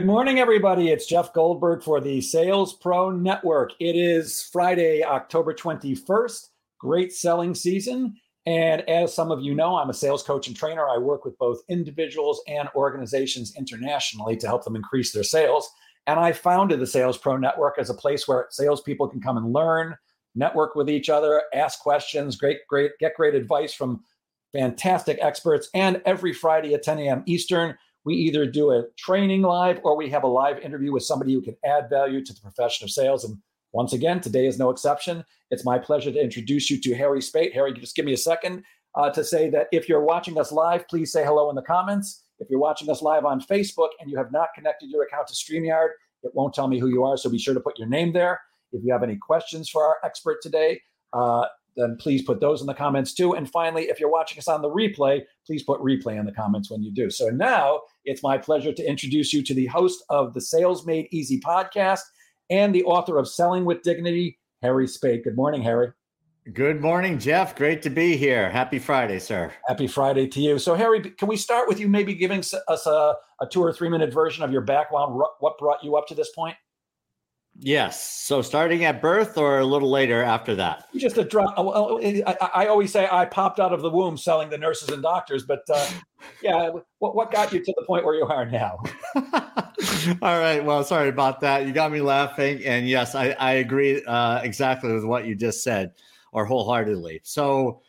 Good morning, everybody. It's Jeff Goldberg for the Sales Pro Network. It is Friday, October 21st. Great selling season. And as some of you know, I'm a sales coach and trainer. I work with both individuals and organizations internationally to help them increase their sales. And I founded the Sales Pro Network as a place where salespeople can come and learn, network with each other, ask questions, great, great, get great advice from fantastic experts. And every Friday at 10 a.m. Eastern, we either do a training live or we have a live interview with somebody who can add value to the profession of sales. And once again, today is no exception. It's my pleasure to introduce you to Harry Spaight. Harry, just give me a second uh, to say that if you're watching us live, please say hello in the comments. If you're watching us live on Facebook and you have not connected your account to StreamYard, it won't tell me who you are. So be sure to put your name there. If you have any questions for our expert today, uh, then please put those in the comments too. And finally, if you're watching us on the replay, please put replay in the comments when you do. So now it's my pleasure to introduce you to the host of the Sales Made Easy podcast and the author of Selling with Dignity, Harry Spaight. Good morning, Harry. Good morning, Jeff. Great to be here. Happy Friday, sir. Happy Friday to you. So, Harry, can we start with you maybe giving us a, a two or three minute version of your background? What brought you up to this point? Yes. So starting at birth or a little later after that? Just a drop. I, I always say I popped out of the womb selling the nurses and doctors, but uh, yeah, what, what got you to the point where you are now? All right. Well, sorry about that. You got me laughing. And yes, I, I agree uh, exactly with what you just said or wholeheartedly. So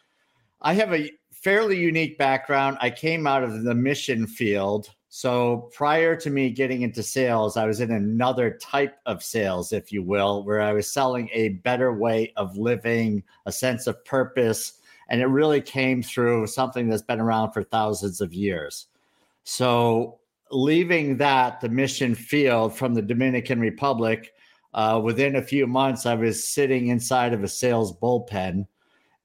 I have a fairly unique background. I came out of the mission field so prior to me getting into sales, I was in another type of sales, if you will, where I was selling a better way of living, a sense of purpose. And it really came through something that's been around for thousands of years. So leaving that, the mission field from the Dominican Republic, uh, within a few months, I was sitting inside of a sales bullpen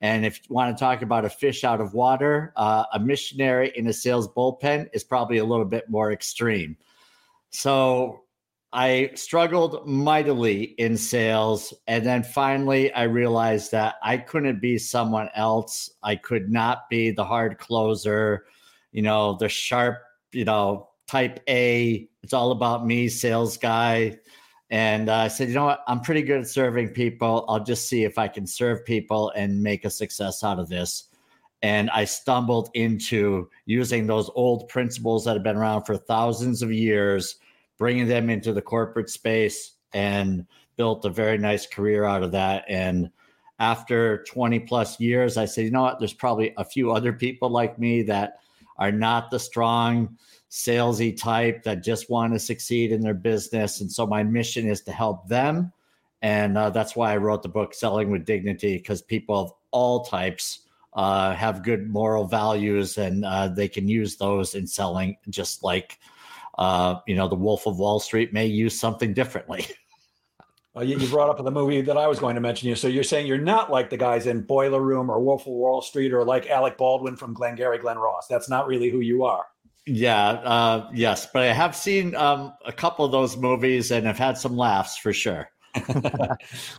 and if you want to talk about a fish out of water, uh, a missionary in a sales bullpen is probably a little bit more extreme. So I struggled mightily in sales. And then finally, I realized that I couldn't be someone else. I could not be the hard closer, you know, the sharp, you know, type A, it's all about me sales guy and uh, I said, you know what? I'm pretty good at serving people. I'll just see if I can serve people and make a success out of this. And I stumbled into using those old principles that have been around for thousands of years, bringing them into the corporate space, and built a very nice career out of that. And after 20 plus years, I said, you know what? There's probably a few other people like me that are not the strong, salesy type that just want to succeed in their business. And so my mission is to help them. And uh, that's why I wrote the book, Selling with Dignity, because people of all types uh, have good moral values and uh, they can use those in selling, just like, uh, you know, the Wolf of Wall Street may use something differently. You, you brought up the movie that I was going to mention you. So you're saying you're not like the guys in Boiler Room or Wolf of Wall Street or like Alec Baldwin from Glengarry Glen Ross. That's not really who you are. Yeah, uh, yes, but I have seen um, a couple of those movies and have had some laughs for sure.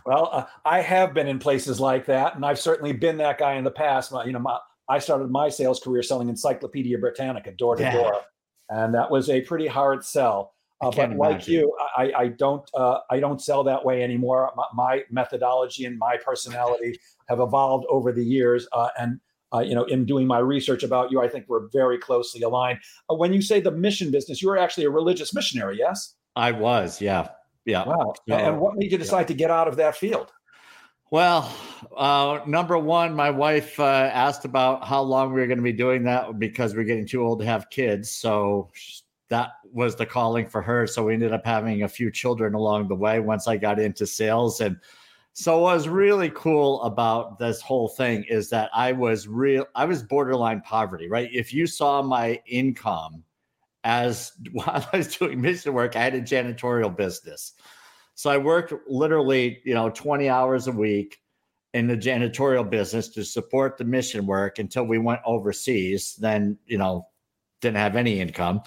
well, uh, I have been in places like that, and I've certainly been that guy in the past. You know, my, I started my sales career selling Encyclopedia Britannica door to door, and that was a pretty hard sell. Uh, but imagine. like you, I, I don't uh, I don't sell that way anymore. My, my, methodology and my personality have evolved over the years, uh, and uh, you know, in doing my research about you, I think we're very closely aligned. Uh, when you say the mission business, you were actually a religious missionary, yes? I was, yeah, yeah. Wow. So, and what made you decide yeah. to get out of that field? Well, uh, number one, my wife uh, asked about how long we were going to be doing that because we're getting too old to have kids. So that was the calling for her. So we ended up having a few children along the way once I got into sales and so what was really cool about this whole thing is that I was real I was borderline poverty, right? If you saw my income as while I was doing mission work, I had a janitorial business. So I worked literally, you know, 20 hours a week in the janitorial business to support the mission work until we went overseas, then, you know, didn't have any income.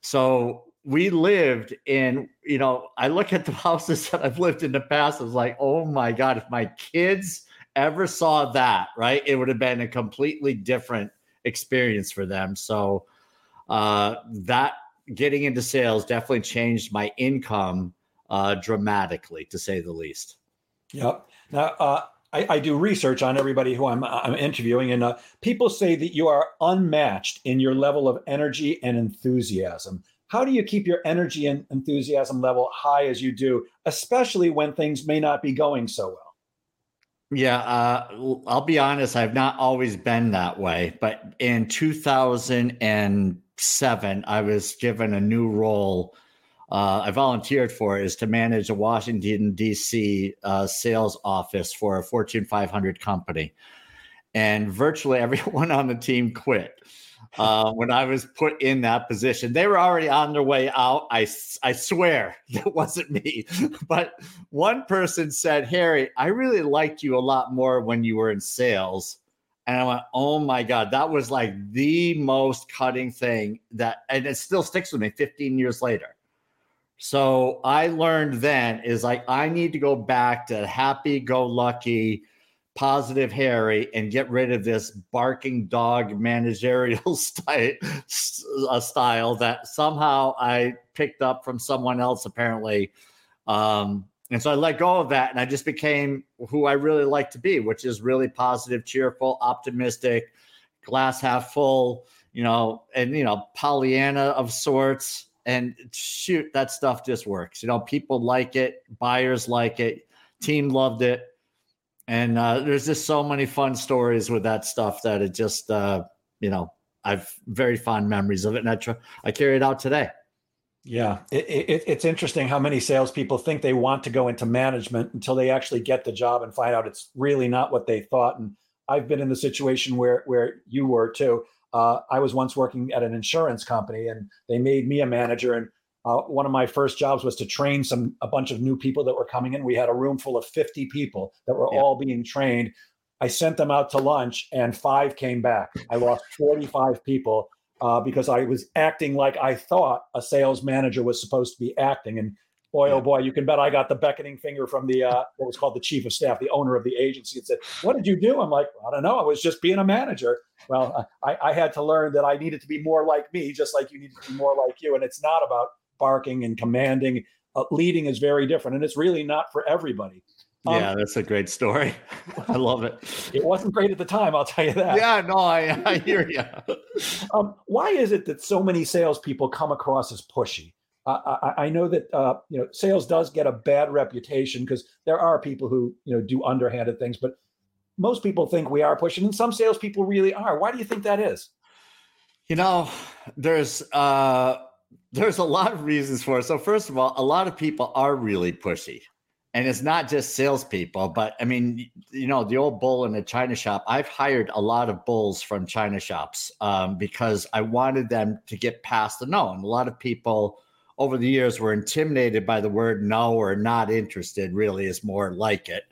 So we lived in, you know, I look at the houses that I've lived in the past. I was like, oh my God, if my kids ever saw that, right, it would have been a completely different experience for them. So uh, that getting into sales definitely changed my income uh, dramatically, to say the least. Yep. Now, uh, I, I, do research on everybody who I'm, I'm interviewing, and uh, people say that you are unmatched in your level of energy and enthusiasm. How do you keep your energy and enthusiasm level high as you do, especially when things may not be going so well? Yeah, uh, I'll be honest. I've not always been that way, but in 2007, I was given a new role. Uh, I volunteered for is to manage a Washington D.C. Uh, sales office for a Fortune 500 company, and virtually everyone on the team quit uh, when I was put in that position. They were already on their way out. I, I swear that wasn't me. But one person said, Harry, I really liked you a lot more when you were in sales. And I went, oh my God, that was like the most cutting thing that, and it still sticks with me 15 years later. So I learned then is like, I need to go back to happy go lucky positive Harry and get rid of this barking dog managerial style, uh, style that somehow I picked up from someone else, apparently. Um, and so I let go of that and I just became who I really like to be, which is really positive, cheerful, optimistic, glass half full, you know, and, you know, Pollyanna of sorts. And shoot, that stuff just works. You know, people like it, buyers like it, team loved it and uh, there's just so many fun stories with that stuff that it just uh, you know I've very fond memories of it, and I I carry it out today. Yeah, it, it, it's interesting how many salespeople think they want to go into management until they actually get the job and find out it's really not what they thought. And I've been in the situation where where you were too. Uh, I was once working at an insurance company, and they made me a manager, and uh, one of my first jobs was to train some a bunch of new people that were coming in. We had a room full of 50 people that were yeah. all being trained. I sent them out to lunch, and five came back. I lost 45 people uh, because I was acting like I thought a sales manager was supposed to be acting. And boy, oh yeah. oh boy, you can bet I got the beckoning finger from the uh, what was called the chief of staff, the owner of the agency, and said, "What did you do?" I'm like, "I don't know. I was just being a manager." Well, I, I had to learn that I needed to be more like me, just like you needed to be more like you. And it's not about barking and commanding. Uh, leading is very different, and it's really not for everybody. Um, yeah, that's a great story. I love it. It wasn't great at the time, I'll tell you that. Yeah, no, I, I hear you. um, why is it that so many salespeople come across as pushy? Uh, I, I, know that uh, you know sales does get a bad reputation because there are people who you know do underhanded things, but most people think we are pushing, and some salespeople really are. Why do you think that is? You know, there's uh, there's a lot of reasons for it. So, first of all, a lot of people are really pushy. And it's not just salespeople, but I mean, you know, the old bull in a china shop. I've hired a lot of bulls from china shops um, because I wanted them to get past the no. And a lot of people over the years were intimidated by the word no or not interested, really is more like it.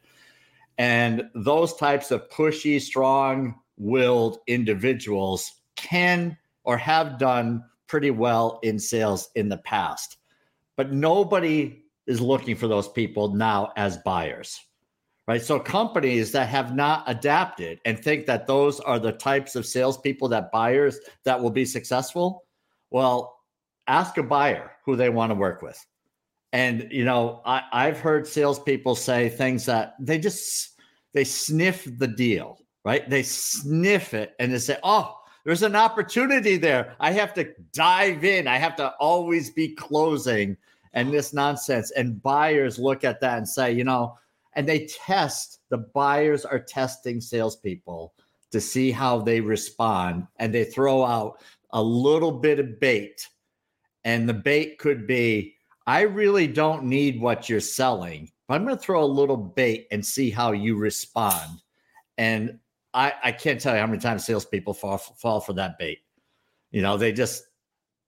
And those types of pushy, strong willed individuals can or have done pretty well in sales in the past. But nobody is looking for those people now as buyers, right? So companies that have not adapted and think that those are the types of salespeople that buyers that will be successful, well, ask a buyer who they want to work with. And you know, I, I've heard salespeople say things that they just they sniff the deal, right? They sniff it and they say, "Oh, there's an opportunity there. I have to dive in. I have to always be closing and this nonsense. And buyers look at that and say, you know, and they test, the buyers are testing salespeople to see how they respond. And they throw out a little bit of bait. And the bait could be, I really don't need what you're selling, but I'm going to throw a little bait and see how you respond. And I, I can't tell you how many times salespeople fall fall for that bait. You know, they just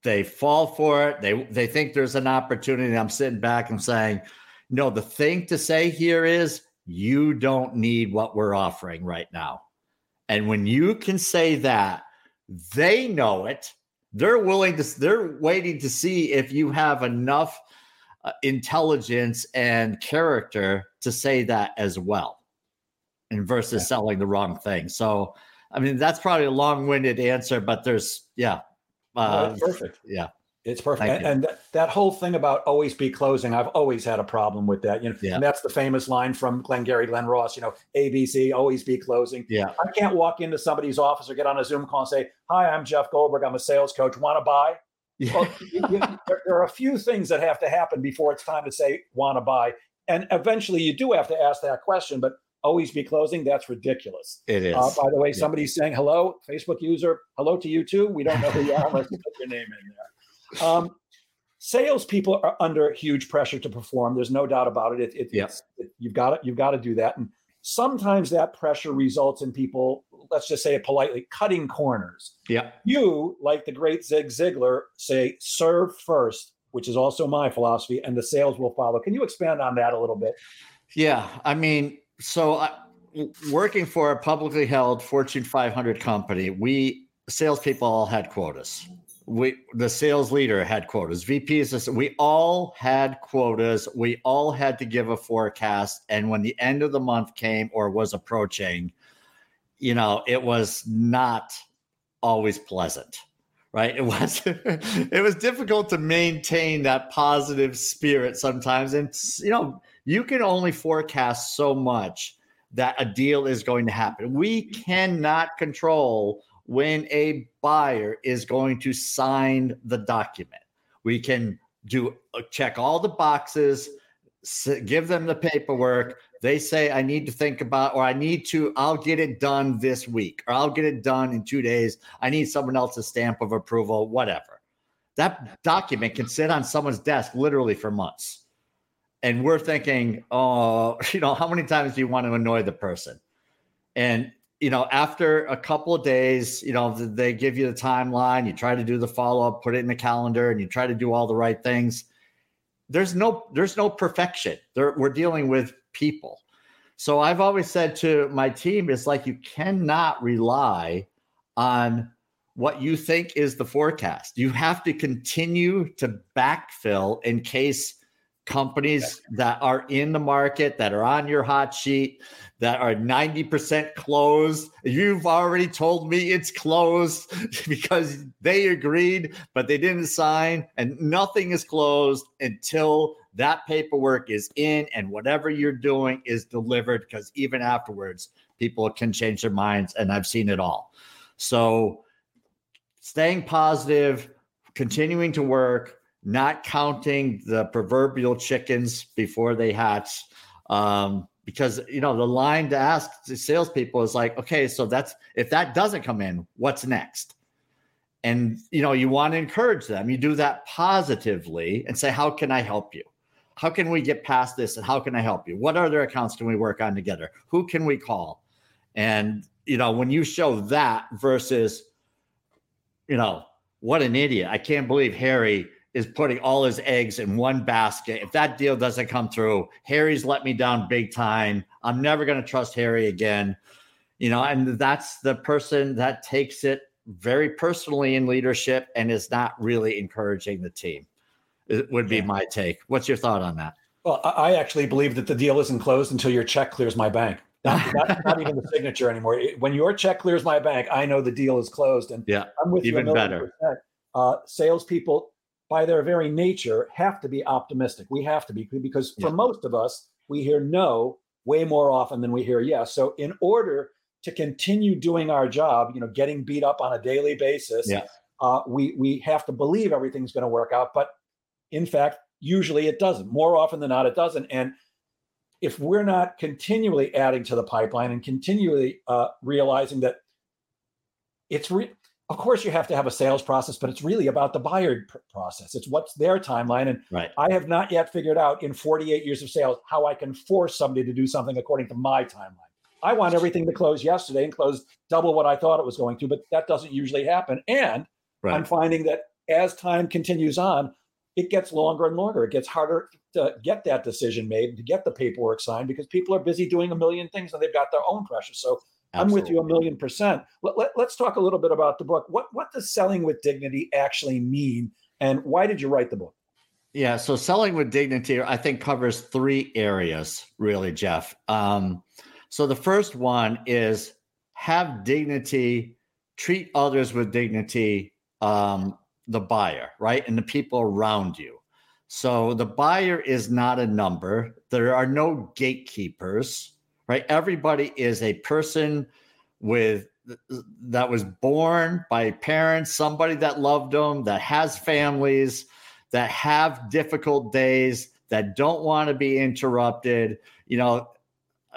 they fall for it. They they think there's an opportunity. I'm sitting back and saying, no, the thing to say here is you don't need what we're offering right now. And when you can say that, they know it. They're willing to, they're waiting to see if you have enough uh, intelligence and character to say that as well and versus yeah. selling the wrong thing. So, I mean, that's probably a long-winded answer, but there's yeah, uh, perfect. Yeah. It's perfect. And, and, that whole thing about always be closing, I've always had a problem with that. You know, yeah. and that's the famous line from Glengarry Glen Ross, you know, ABC, always be closing. Yeah. I can't walk into somebody's office or get on a Zoom call and say, Hi, I'm Jeff Goldberg. I'm a sales coach. Want to buy? Yeah. Well, you, you, there, there, are a few things that have to happen before it's time to say want to buy. And eventually you do have to ask that question, but always be closing. That's ridiculous. It is. Uh, by the way, yeah. somebody's saying hello, Facebook user. Hello to you too. We don't know who you are unless you put your name in there. Um, salespeople are under huge pressure to perform. There's no doubt about it. it, it yes, it, you've got to you've got to do that, and sometimes that pressure results in people, let's just say it politely, cutting corners. Yeah, you like the great Zig Ziglar say, serve first, which is also my philosophy, and the sales will follow. Can you expand on that a little bit? Yeah, I mean, so uh, I, working for a publicly held Fortune 500 company, we salespeople all had quotas. We the sales leader had quotas. Vps we all had quotas. We all had to give a forecast. And when the end of the month came or was approaching you know it was not always pleasant right? It was it was difficult to maintain that positive spirit sometimes. And you know you can only forecast so much that a deal is going to happen we cannot control when a buyer is going to sign the document. We can do uh, check all the boxes, give them the paperwork. They say, I need to think about, or I need to, I'll get it done this week, or I'll get it done in two days. I need someone else's stamp of approval, whatever. That document can sit on someone's desk literally for months. And we're thinking, oh, you know, how many times do you want to annoy the person? And you know, after a couple of days, you know, they give you the timeline, you try to do the follow up, put it in the calendar, and you try to do all the right things. There's no there's no perfection. There, we're dealing with people. So I've always said to my team, it's like you cannot rely on what you think is the forecast. You have to continue to backfill in case companies that are in the market that are on your hot sheet that are 90% closed. You've already told me it's closed because they agreed but they didn't sign and nothing is closed until that paperwork is in and whatever you're doing is delivered because even afterwards people can change their minds and i've seen it all. So staying positive continuing to work not counting the proverbial chickens before they hatch. Um, because you know the line to ask the salespeople is like, okay, so that's if that doesn't come in, what's next? And you know, you want to encourage them. You do that positively and say, how can I help you? How can we get past this? And how can I help you? What other accounts can we work on together? Who can we call? And you know, when you show that versus, you know, what an idiot! I can't believe Harry is putting all his eggs in one basket. If that deal doesn't come through, Harry's let me down big time. I'm never going to trust Harry again. You know, and that's the person that takes it very personally in leadership and is not really encouraging the team. It would be yeah. my take. What's your thought on that? Well, I actually believe that the deal isn't closed until your check clears my bank. Not, not, not, even the signature anymore. When your check clears my bank, I know the deal is closed. And yeah, I'm with even you better. Uh, salespeople by their very nature, have to be optimistic. We have to be because for yeah. most of us, we hear no way more often than we hear yes. So, in order to continue doing our job, you know, getting beat up on a daily basis, yeah. uh, we we have to believe everything's going to work out. But in fact, usually it doesn't. More often than not, it doesn't. And if we're not continually adding to the pipeline and continually uh, realizing that it's re- of course you have to have a sales process but it's really about the buyer pr- process it's what's their timeline and right. i have not yet figured out in 48 years of sales how i can force somebody to do something according to my timeline i want everything to close yesterday and close double what i thought it was going to but that doesn't usually happen and right. i'm finding that as time continues on it gets longer and longer it gets harder to get that decision made to get the paperwork signed because people are busy doing a million things and they've got their own pressures so Absolutely. I'm with you a million percent. Let, let, talk a little bit about the book. What what does selling with dignity actually mean, and why did you write the book? Yeah, so selling with dignity, I think, covers three areas, really, Jeff. Um, so the first one is have dignity, treat others with dignity, um, the buyer, right? And the people around you. So the buyer is not a number. There are no gatekeepers, right? Everybody is a person with that was born by parents, somebody that loved them, that has families, that have difficult days, that don't want to be interrupted. You know,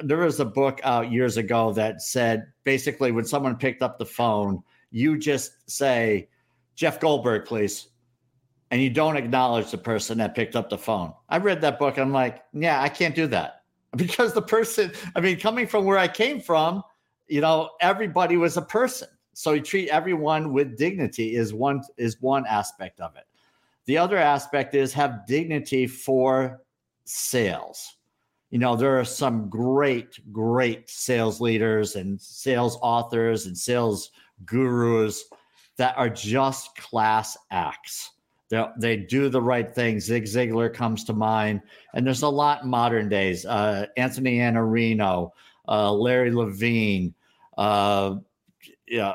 there was a book out years ago that said basically when someone picked up the phone, you just say, Jeff Goldberg, please. And you don't acknowledge the person that picked up the phone. I read that book. I'm like, yeah, I can't do that because the person, I mean, coming from where I came from, you know, everybody was a person. So you treat everyone with dignity is one is one aspect of it. The other aspect is have dignity for sales. You know, there are some great, great sales leaders and sales authors and sales gurus that are just class acts. They, they do the right thing. Zig Ziglar comes to mind. And there's a lot in modern days. Uh, Anthony Iannarino, uh, Larry Levine, uh, yeah,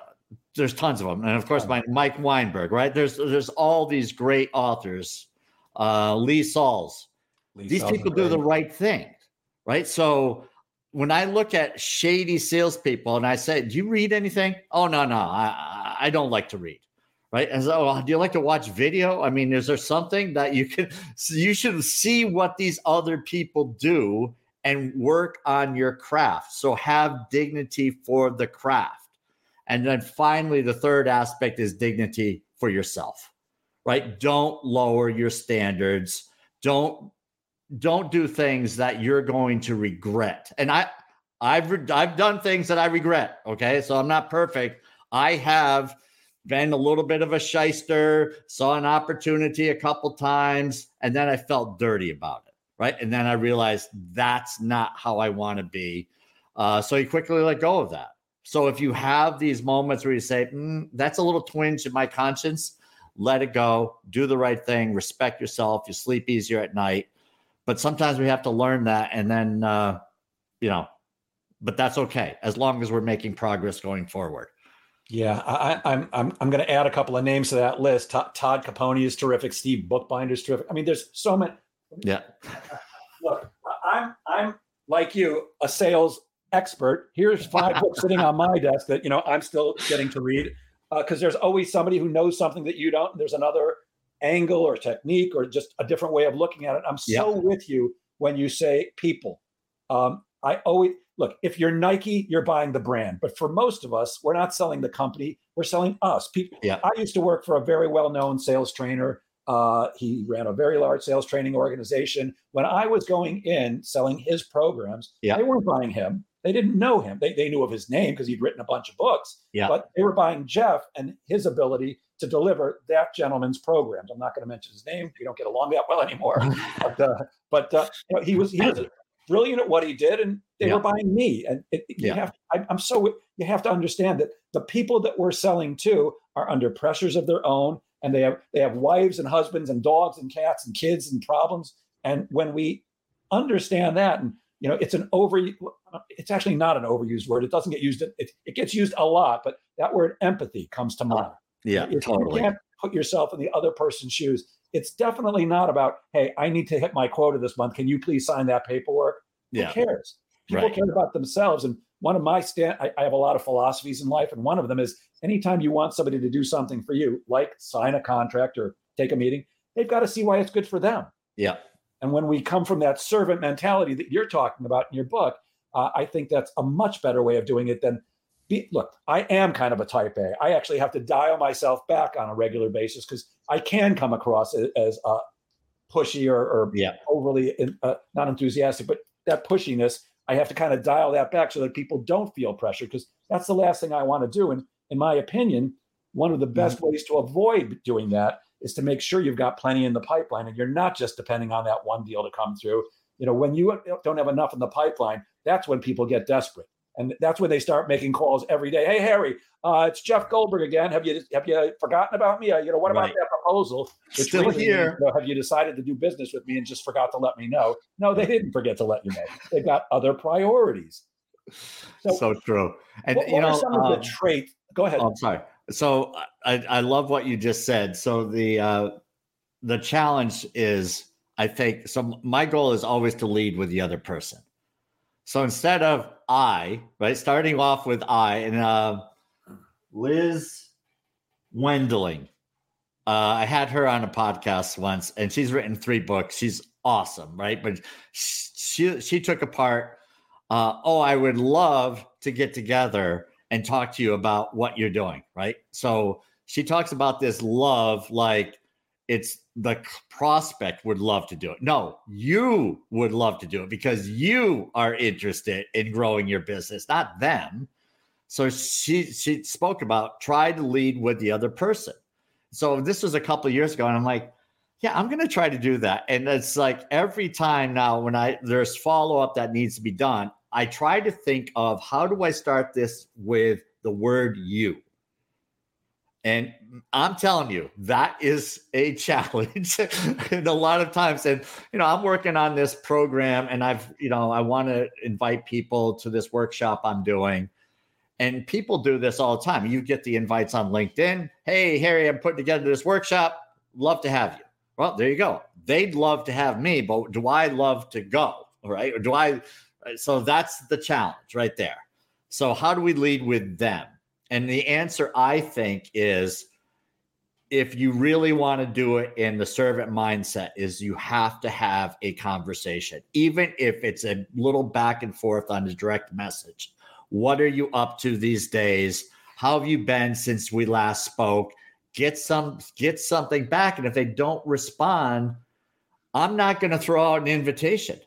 there's tons of them, and of course, my Mike Weinberg, right? There's there's all these great authors, uh, Lee Salz. Lee these people do the right thing, right? So when I look at shady salespeople and I say, "Do you read anything?" Oh no, no, I I don't like to read. Right? And so, oh, do you like to watch video? I mean, is there something that you can? You should see what these other people do and work on your craft. So have dignity for the craft. And then finally, the third aspect is dignity for yourself, right? Don't lower your standards. Don't don't do things that you're going to regret. And I I've I've done things that I regret. Okay, so I'm not perfect. I have been a little bit of a shyster, saw an opportunity a couple times, and then I felt dirty about it right? And then I realized that's not how I want to be. Uh, so you quickly let go of that. So if you have these moments where you say, mm, that's a little twinge in my conscience, let it go, do the right thing, respect yourself, you sleep easier at night. But sometimes we have to learn that and then, uh, you know, but that's okay as long as we're making progress going forward. Yeah, I, I'm I'm, I'm going to add a couple of names to that list. Todd, Todd Caponi is terrific. Steve Bookbinder is terrific. I mean, there's so many yeah. Look, I'm I'm like you, a sales expert. Here's five books sitting on my desk that you know I'm still getting to read because uh, there's always somebody who knows something that you don't. there's another angle or technique or just a different way of looking at it. I'm so yeah. with you when you say people. Um, I always look if you're Nike, you're buying the brand, but for most of us, we're not selling the company. We're selling us. People. Yeah. I used to work for a very well-known sales trainer uh, he ran a very large sales training organization. When I was going in selling his programs, yeah. they weren't buying him. They didn't know him. They, they knew of his name because he'd written a bunch of books. Yeah. But they were buying Jeff and his ability to deliver that gentleman's programs. I'm not going to mention his name. We don't get along that well anymore. but uh, but uh, you know, he was he was brilliant at what he did, and they yeah. were buying me. And it, you have I, I'm so you have to understand that the people that we're selling to are under pressures of their own and they have they have wives and husbands and dogs and cats and kids and problems. And when we understand that and you know it's an over it's actually not an overused word. It doesn't get used it, it gets used a lot but that word empathy comes to uh, mind. yeah totally you can't put yourself in the other person's shoes it's definitely not about hey i need to hit my quota this month can you please sign that paperwork yeah. who cares people right. care about themselves and one of my stand I, I have a lot of philosophies in life and one of them is anytime you want somebody to do something for you, like sign a contract or take a meeting, they've got to see why it's good for them. Yeah. And when we come from that servant mentality that you're talking about in your book, uh, I think that's a much better way of doing it than be, look, I am kind of a type A. I actually have to dial myself back on a regular basis because I can come across as, as uh, pushy or, or yeah. overly in, uh, not enthusiastic, but that pushiness, I have to kind of dial that back so that people don't feel pressure because that's the last thing I want to do. And in my opinion, one of the best mm-hmm. ways to avoid doing that is to make sure you've got plenty in the pipeline and you're not just depending on that one deal to come through. You know, when you don't have enough in the pipeline, that's when people get desperate. And that's when they start making calls every day. Hey, Harry, uh, it's Jeff Goldberg again. Have you have you forgotten about me? Uh, you know, what about right. that proposal? Still here. You know, have you decided to do business with me and just forgot to let me know? No, they didn't forget to let you know. They've got other priorities. So, so true. And what, you know, some um, of the um, traits Go ahead. Oh, I'm sorry. So I, I love what you just said. So the uh, the challenge is, I think, so my goal is always to lead with the other person. So instead of I, right, starting off with I and uh, Liz Wendling. Uh, I had her on a podcast once, and she's written three books. She's awesome, right? But she she took apart. Uh, oh, I would love to get together and talk to you about what you're doing, right? So she talks about this love like it's the prospect would love to do it. No, you would love to do it because you are interested in growing your business, not them. So she she spoke about try to lead with the other person. So this was a couple years ago, and I'm like, yeah, I'm going to try to do that. And it's like every time now when I there's follow up that needs to be done, I try to think of how do I start this with the word you. And I'm telling you, that is a challenge. and a lot of times, and you know, I'm working on this program and I've, you know, I want to invite people to this workshop I'm doing. And people do this all the time. You get the invites on LinkedIn. Hey, Harry, I'm putting together this workshop. Love to have you. Well, there you go. They'd love to have me, but do I love to go? Right? Or do I? So that's the challenge right there. So, how do we lead with them? And the answer, I think, is if you really want to do it in the servant mindset, is you have to have a conversation, even if it's a little back and forth on a direct message. What are you up to these days? How have you been since we last spoke? Get some get something back. And if they don't respond, I'm not going to throw out an invitation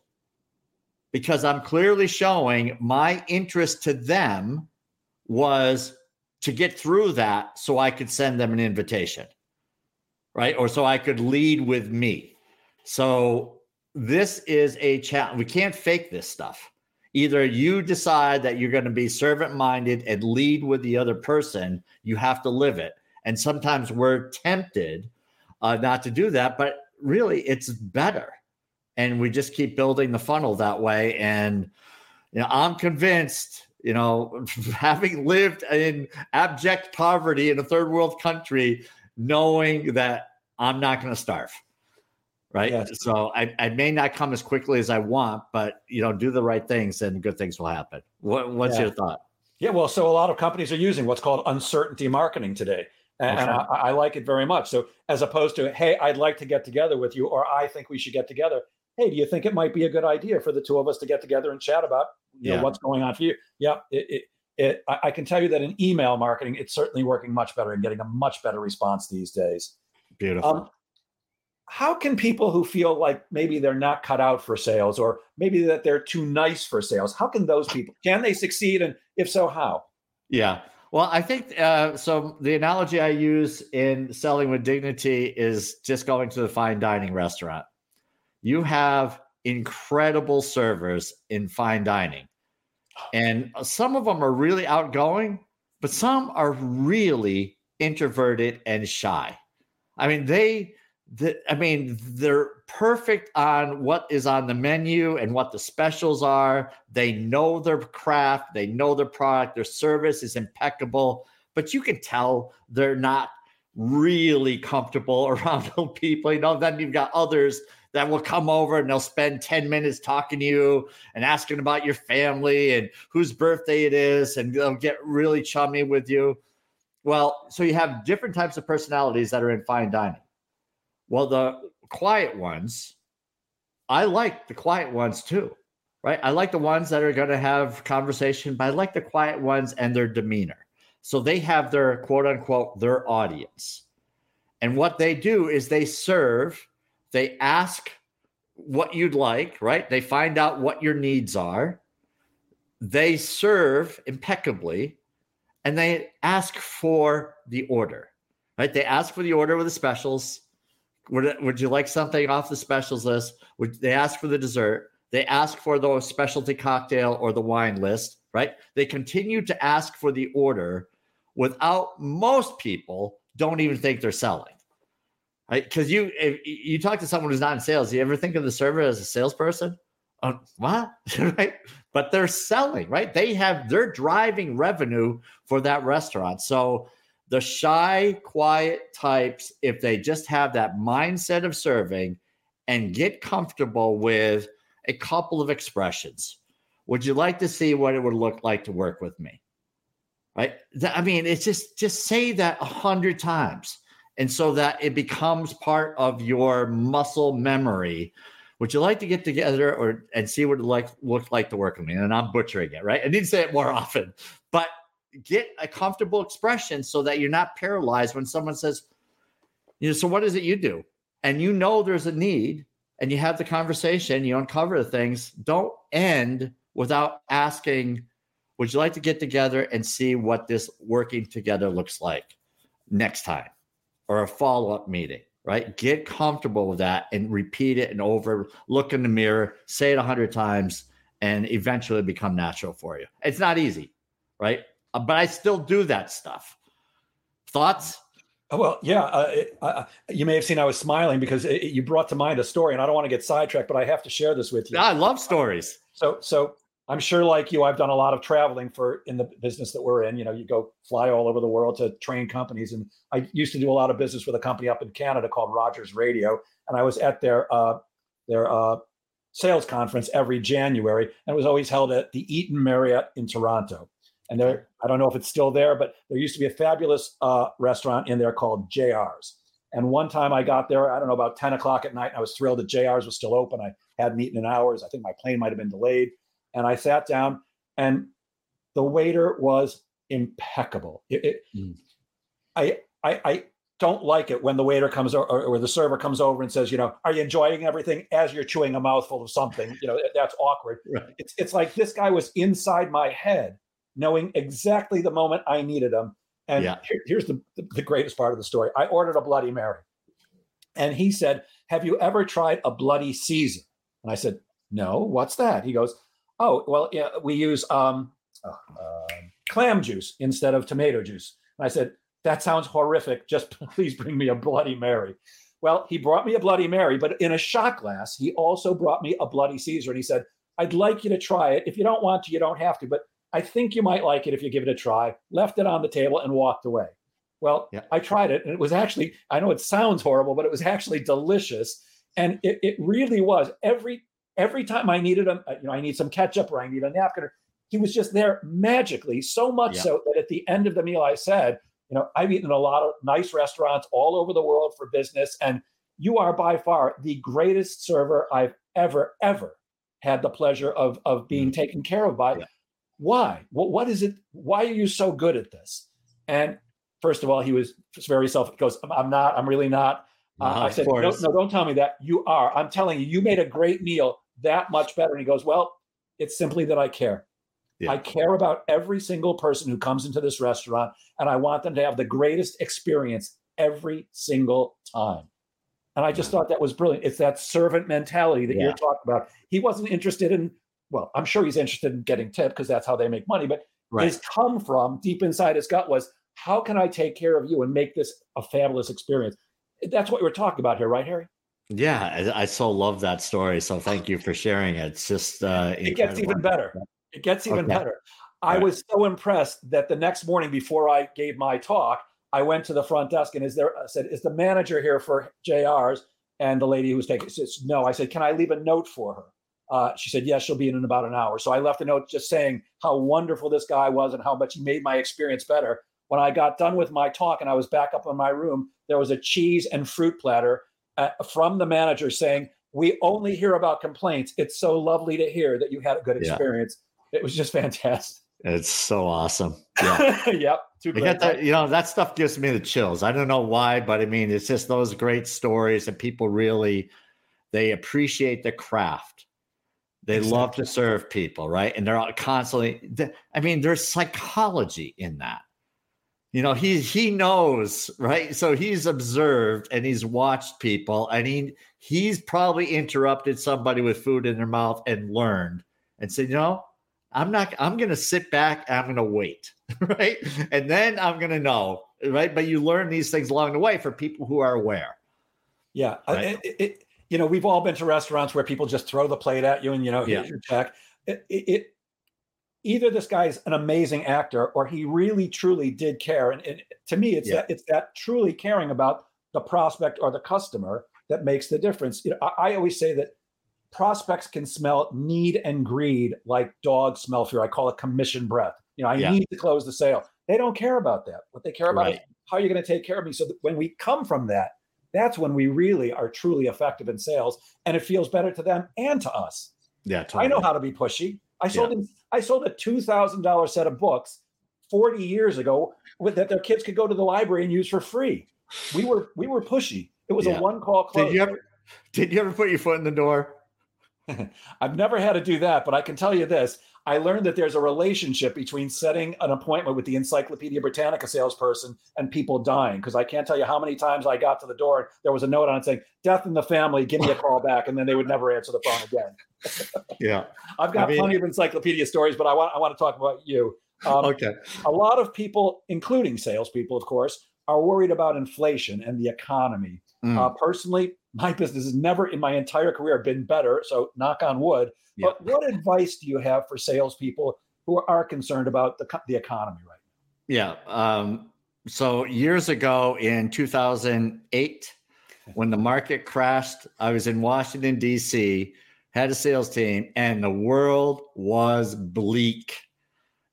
because I'm clearly showing my interest to them was to get through that so I could send them an invitation, right? Or so I could lead with me. So this is a challenge. We can't fake this stuff. Either you decide that you're going to be servant minded and lead with the other person, you have to live it. And sometimes we're tempted uh, not to do that, but really it's better. And we just keep building the funnel that way. And you know, I'm convinced you know, having lived in abject poverty in a third world country, knowing that I'm not going to starve. Right. Yes. So I, I may not come as quickly as I want, but, you know, do the right things and good things will happen. What, what's yeah. your thought? Yeah. Well, so a lot of companies are using what's called uncertainty marketing today. And, okay. and I, I like it very much. So as opposed to, hey, I'd like to get together with you, or I think we should get together, hey, do you think it might be a good idea for the two of us to get together and chat about you yeah. know, what's going on for you? Yeah, it, it, it, I can tell you that in email marketing, it's certainly working much better and getting a much better response these days. Beautiful. Um, how can people who feel like maybe they're not cut out for sales or maybe that they're too nice for sales, how can those people, can they succeed? And if so, how? Yeah. Well, I think uh, so. The analogy I use in selling with dignity is just going to the fine dining restaurant you have incredible servers in fine dining. And uh, some of them are really outgoing, but some are really introverted and shy. I mean, they, the, I mean, they're perfect on what is on the menu and what the specials are. They know their craft, they know their product, their service is impeccable, but you can tell they're not really comfortable around people. You know, then you've got others that will come over and they'll spend 10 minutes talking to you and asking about your family and whose birthday it is, and they'll get really chummy with you. Well, so you have different types of personalities that are in fine dining. Well, the quiet ones, I like the quiet ones too, right? I like the ones that are going to have conversation, but I like the quiet ones and their demeanor. So they have their quote unquote their audience. And what they do is they serve they ask what you'd like, right? They find out what your needs are. They serve impeccably and they ask for the order, right? They ask for the order with the specials. Would, would you like something off the specials list? Would they ask for the dessert? They ask for the specialty cocktail or the wine list, right? They continue to ask for the order without most people don't even think they're selling. Because you you talk to someone who's not in sales, you ever think of the server as a salesperson? Uh, what? right? But they're selling, right? They have they're driving revenue for that restaurant. So the shy, quiet types, if they just have that mindset of serving and get comfortable with a couple of expressions, would you like to see what it would look like to work with me? Right. I mean, it's just just say that a hundred times. And so that it becomes part of your muscle memory. Would you like to get together or and see what it like look like to work with me? And I'm butchering it, right? I need to say it more often, but get a comfortable expression so that you're not paralyzed when someone says, you know, so what is it you do? And you know there's a need and you have the conversation, you uncover the things. Don't end without asking, would you like to get together and see what this working together looks like next time or a follow up meeting? Right? Get comfortable with that and repeat it and over, look in the mirror, say it a hundred times, and eventually become natural for you. It's not easy, right? Uh, but I still do that stuff. Thoughts? Oh, well, yeah. Uh, it, uh, you may have seen I was smiling because it, you brought to mind a story, and I don't want to get sidetracked, but I have to share this with you. I love stories. So, so I'm sure, like you, I've done a lot of traveling for in the business that we're in. You know, you go fly all over the world to train companies, and I used to do a lot of business with a company up in Canada called Rogers Radio, and I was at their uh, their uh, sales conference every January, and it was always held at the Eaton Marriott in Toronto. And there, I don't know if it's still there, but there used to be a fabulous uh, restaurant in there called JR's. And one time I got there, I don't know, about 10 o'clock at night, and I was thrilled that JR's was still open. I hadn't eaten in hours. I think my plane might have been delayed. And I sat down, and the waiter was impeccable. It, it, mm. I, I, I don't like it when the waiter comes or, or, the server comes over and says, you know, are you enjoying everything as you're chewing a mouthful of something? You know, that's awkward. Right. It's, it's like this guy was inside my head knowing exactly the moment I needed them. And yeah. here, here's the, the greatest part of the story. I ordered a Bloody Mary. And he said, Have you ever tried a Bloody Caesar? And I said, No, what's that? He goes, Oh, well, yeah, we use um, uh, clam juice instead of tomato juice. And I said, That sounds horrific. Just please bring me a Bloody Mary. Well, he brought me a Bloody Mary, but in a shot glass, he also brought me a Bloody Caesar. And he said, I'd like you to try it. If you don't want to, you don't have to. But I think you might like it if you give it a try. Left it on the table and walked away. Well, yeah. I tried it and it was actually, I know it sounds horrible, but it was actually delicious. And it, it really was. Every every time I needed a, you know, I need some ketchup or I need a napkin, he was just there magically, so much yeah. so that at the end of the meal I said, you know, I've eaten a lot of nice restaurants all over the world for business, and you are by far the greatest server I've ever, ever had the pleasure of of being mm-hmm. taken care of by. Yeah why? What, what is it? Why are you so good at this? And first of all, he was very self. He goes, I'm not. I'm really not. Uh, I said, no, no, don't tell me that. You are. I'm telling you, you made a great meal that much better. And he goes, well, it's simply that I care. Yeah. I care about every single person who comes into this restaurant, and I want them to have the greatest experience every single time. And I just thought that was brilliant. It's that servant mentality that yeah. you're talking about. He wasn't interested in well, I'm sure he's interested in getting tipped because that's how they make money. But right. his come from deep inside his gut was, how can I take care of you and make this a fabulous experience? That's what we're talking about here, right, Harry? Yeah, I, I so love that story. So thank you for sharing it. It's just uh, it gets even better. It gets even okay. better. I right. was so impressed that the next morning before I gave my talk, I went to the front desk and is there I said, is the manager here for JR's? And the lady who was taking says, no. I said, can I leave a note for her? Uh, she said, Yes, she'll be in in about an hour. So I left a note just saying how wonderful this guy was and how much he made my experience better. When I got done with my talk and I was back up in my room, there was a cheese and fruit platter uh, from the manager saying, We only hear about complaints. It's so lovely to hear that you had a good experience. Yeah. It was just fantastic. It's so awesome. Yeah. yep. Too great. That, you know, that stuff gives me the chills. I don't know why, but I mean, it's just those great stories that people really they appreciate the craft they exactly. love to serve people, right? And they're constantly. I mean, there's psychology in that. You know, he he knows, right? So he's observed and he's watched people, and he he's probably interrupted somebody with food in their mouth and learned and said, you know, I'm not. I'm going to sit back. I'm to wait, right? And then I'm going to know, right? But you learn these things along the way for people who are aware. Yeah, uh, right? it, it, you know, we've all been to restaurants where people just throw the plate at you and, you know, here's yeah. your check. It, it, either this guy's an amazing actor or he really truly did care. And, and to me, it's Yeah. that it's that truly caring about the prospect or the customer that makes the difference. You know, I, I always say that prospects can smell need and greed like dogs smell fear. I call it commission breath. You know, I Yeah. need to close the sale. They don't care about that. What they care about is Right. how you're going to take care of me. So that when we come from that, that's when we really are truly effective in sales, and it feels better to them and to us. Yeah, totally. I know how to be pushy. I sold them, I sold a two thousand dollar set of books forty years ago with, that their kids could go to the library and use for free. We were we were pushy. It was Yeah. a one call close. Did you ever? Did you ever put your foot in the door? I've never had to do that, but I can tell you this. I learned that there's a relationship between setting an appointment with the Encyclopedia Britannica salesperson and people dying. Because I can't tell you how many times I got to the door, and there was a note on it saying, Death in the family, give me a call back. And then they would never answer the phone again. Yeah. I've got I mean- plenty of encyclopedia stories, but I want, I want to talk about you. Um, Okay. a lot of people, including salespeople, of course, are worried about inflation and the economy. Mm. Uh, personally, my business has never in my entire career been better. So, knock on wood. Yeah. But what advice do you have for salespeople who are concerned about the, the economy right now? Yeah. Um, so years ago in 2008, when the market crashed, I was in Washington, D.C., had a sales team, and the world was bleak.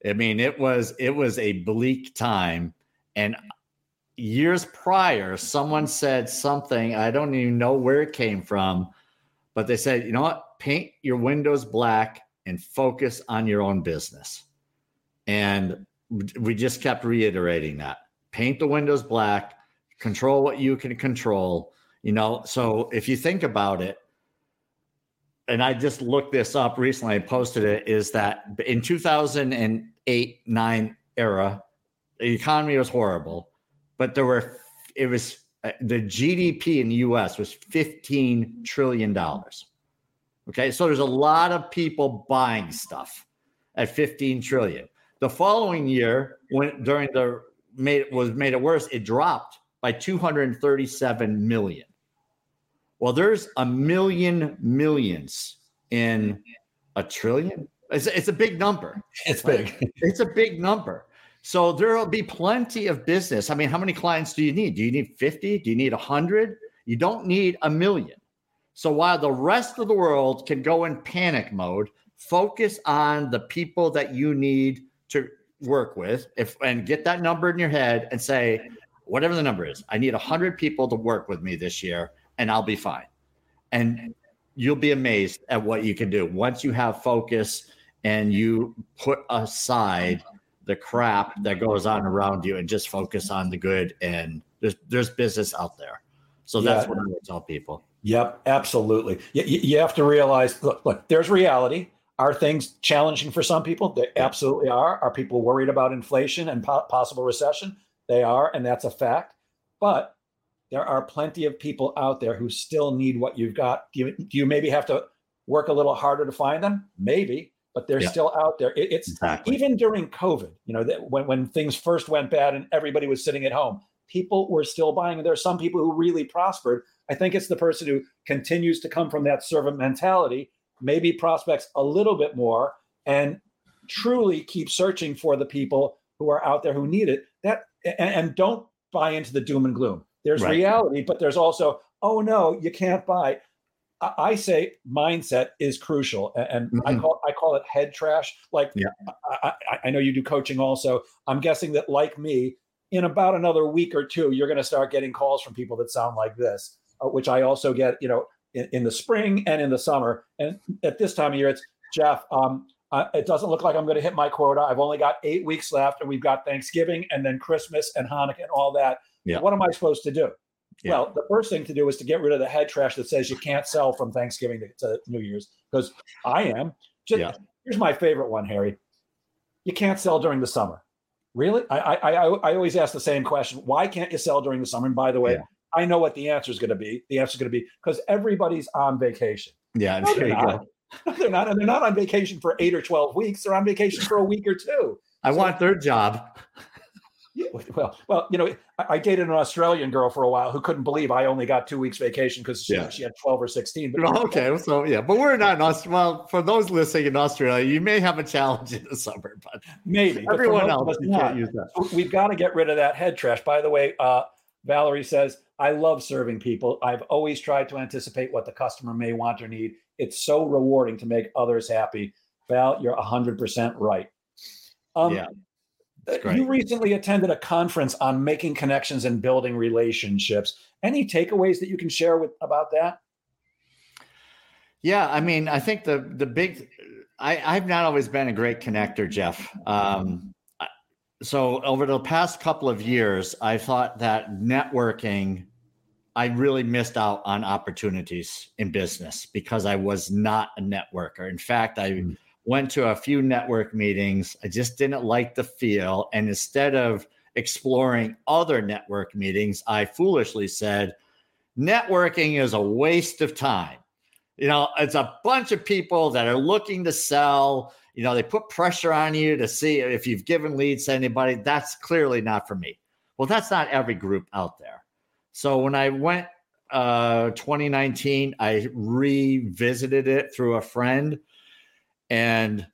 I mean, it was it was a bleak time. And years prior, someone said something, I don't even know where it came from, but they said, you know what? Paint your windows black and focus on your own business. And we just kept reiterating that paint the windows black control what you can control you know so if you think about it and i just looked this up recently i posted it is that in 2008 9 era the economy was horrible but there were it was uh, the gdp in the us was 15 trillion dollars okay so there's a lot of people buying stuff at 15 trillion the following year, when during the made was made it worse, it dropped by 237 million. Well, there's a million millions in a trillion. It's, it's a big number. It's big. It's a big number. So there will be plenty of business. I mean, how many clients do you need? Do you need 50? Do you need 100? You don't need a million. So while the rest of the world can go in panic mode, focus on the people that you need to work with if and get that number in your head and say whatever the number is i need 100 people to work with me this year and i'll be fine and you'll be amazed at what you can do once you have focus and you put aside the crap that goes on around you and just focus on the good and there's there's business out there so that's Yeah. what i would tell people Yep, absolutely. You, you you have to realize look, look, there's reality. Are things challenging for some people? They absolutely are. Are people worried about inflation and po- possible recession? They are, and that's a fact. But there are plenty of people out there who still need what you've got. Do you, do you maybe have to work a little harder to find them? Maybe, but they're Yeah. still out there. It, it's exactly even during COVID, you know, that when, when things first went bad and everybody was sitting at home, people were still buying. And there are some people who really prospered. I think it's the person who continues to come from that servant mentality, maybe prospects a little bit more and truly keep searching for the people who are out there who need it. That and, and don't buy into the doom and gloom. There's Right. reality, but there's also, oh no, you can't buy. I, I say mindset is crucial, and I Mhm. call I call it head trash. Like Yeah. I, I, I know you do coaching also. I'm guessing that like me, in about another week or two, you're going to start getting calls from people that sound like this, uh, which I also get, you know, in, in the spring and in the summer. And at this time of year, it's Jeff. Um, uh, it doesn't look like I'm going to hit my quota. I've only got eight weeks left, and we've got Thanksgiving and then Christmas and Hanukkah and all that. Yeah. What am I supposed to do? Yeah. Well, the first thing to do is to get rid of the head trash that says you can't sell from Thanksgiving to, to New Year's, because I am. Just, Yeah. Here's my favorite one, Harry. You can't sell during the summer. Really? I, I I I always ask the same question. Why can't you sell during the summer? And by the way, Yeah. I know what the answer is going to be. The answer is going to be because everybody's on vacation. yeah No, there they're you go. No, they're not. And they're not on vacation for eight or 12 weeks. They're on vacation for a week or two. i want their job well, well, you know, I, I, dated an Australian girl for a while who couldn't believe I only got two weeks vacation because she, yeah. she, had twelve or sixteen. But okay, so yeah, but we're not in Australia. Well, for those listening in Australia, you may have a challenge in the summer, but maybe everyone else you can't use that. We've got to get rid of that head trash. By the way, uh, Valerie says, "I love serving people. I've always tried to anticipate what the customer may want or need. It's so rewarding to make others happy." Val, you're hundred percent right. Um, yeah. You recently attended a conference on making connections and building relationships. Any takeaways that you can share with about that? Yeah, I mean, I think the the big I, I've not always been a great connector, Jeff. Um, so over the past couple of years, I thought that networking, I really missed out on opportunities in business because I was not a networker. In fact, I mm went to a few network meetings. I just didn't like the feel. And instead of exploring other network meetings, I foolishly said, networking is a waste of time. You know, it's a bunch of people that are looking to sell. You know, they put pressure on you to see if you've given leads to anybody. That's clearly not for me. Well, that's not every group out there. So when I went uh 2019, I revisited it through a friend and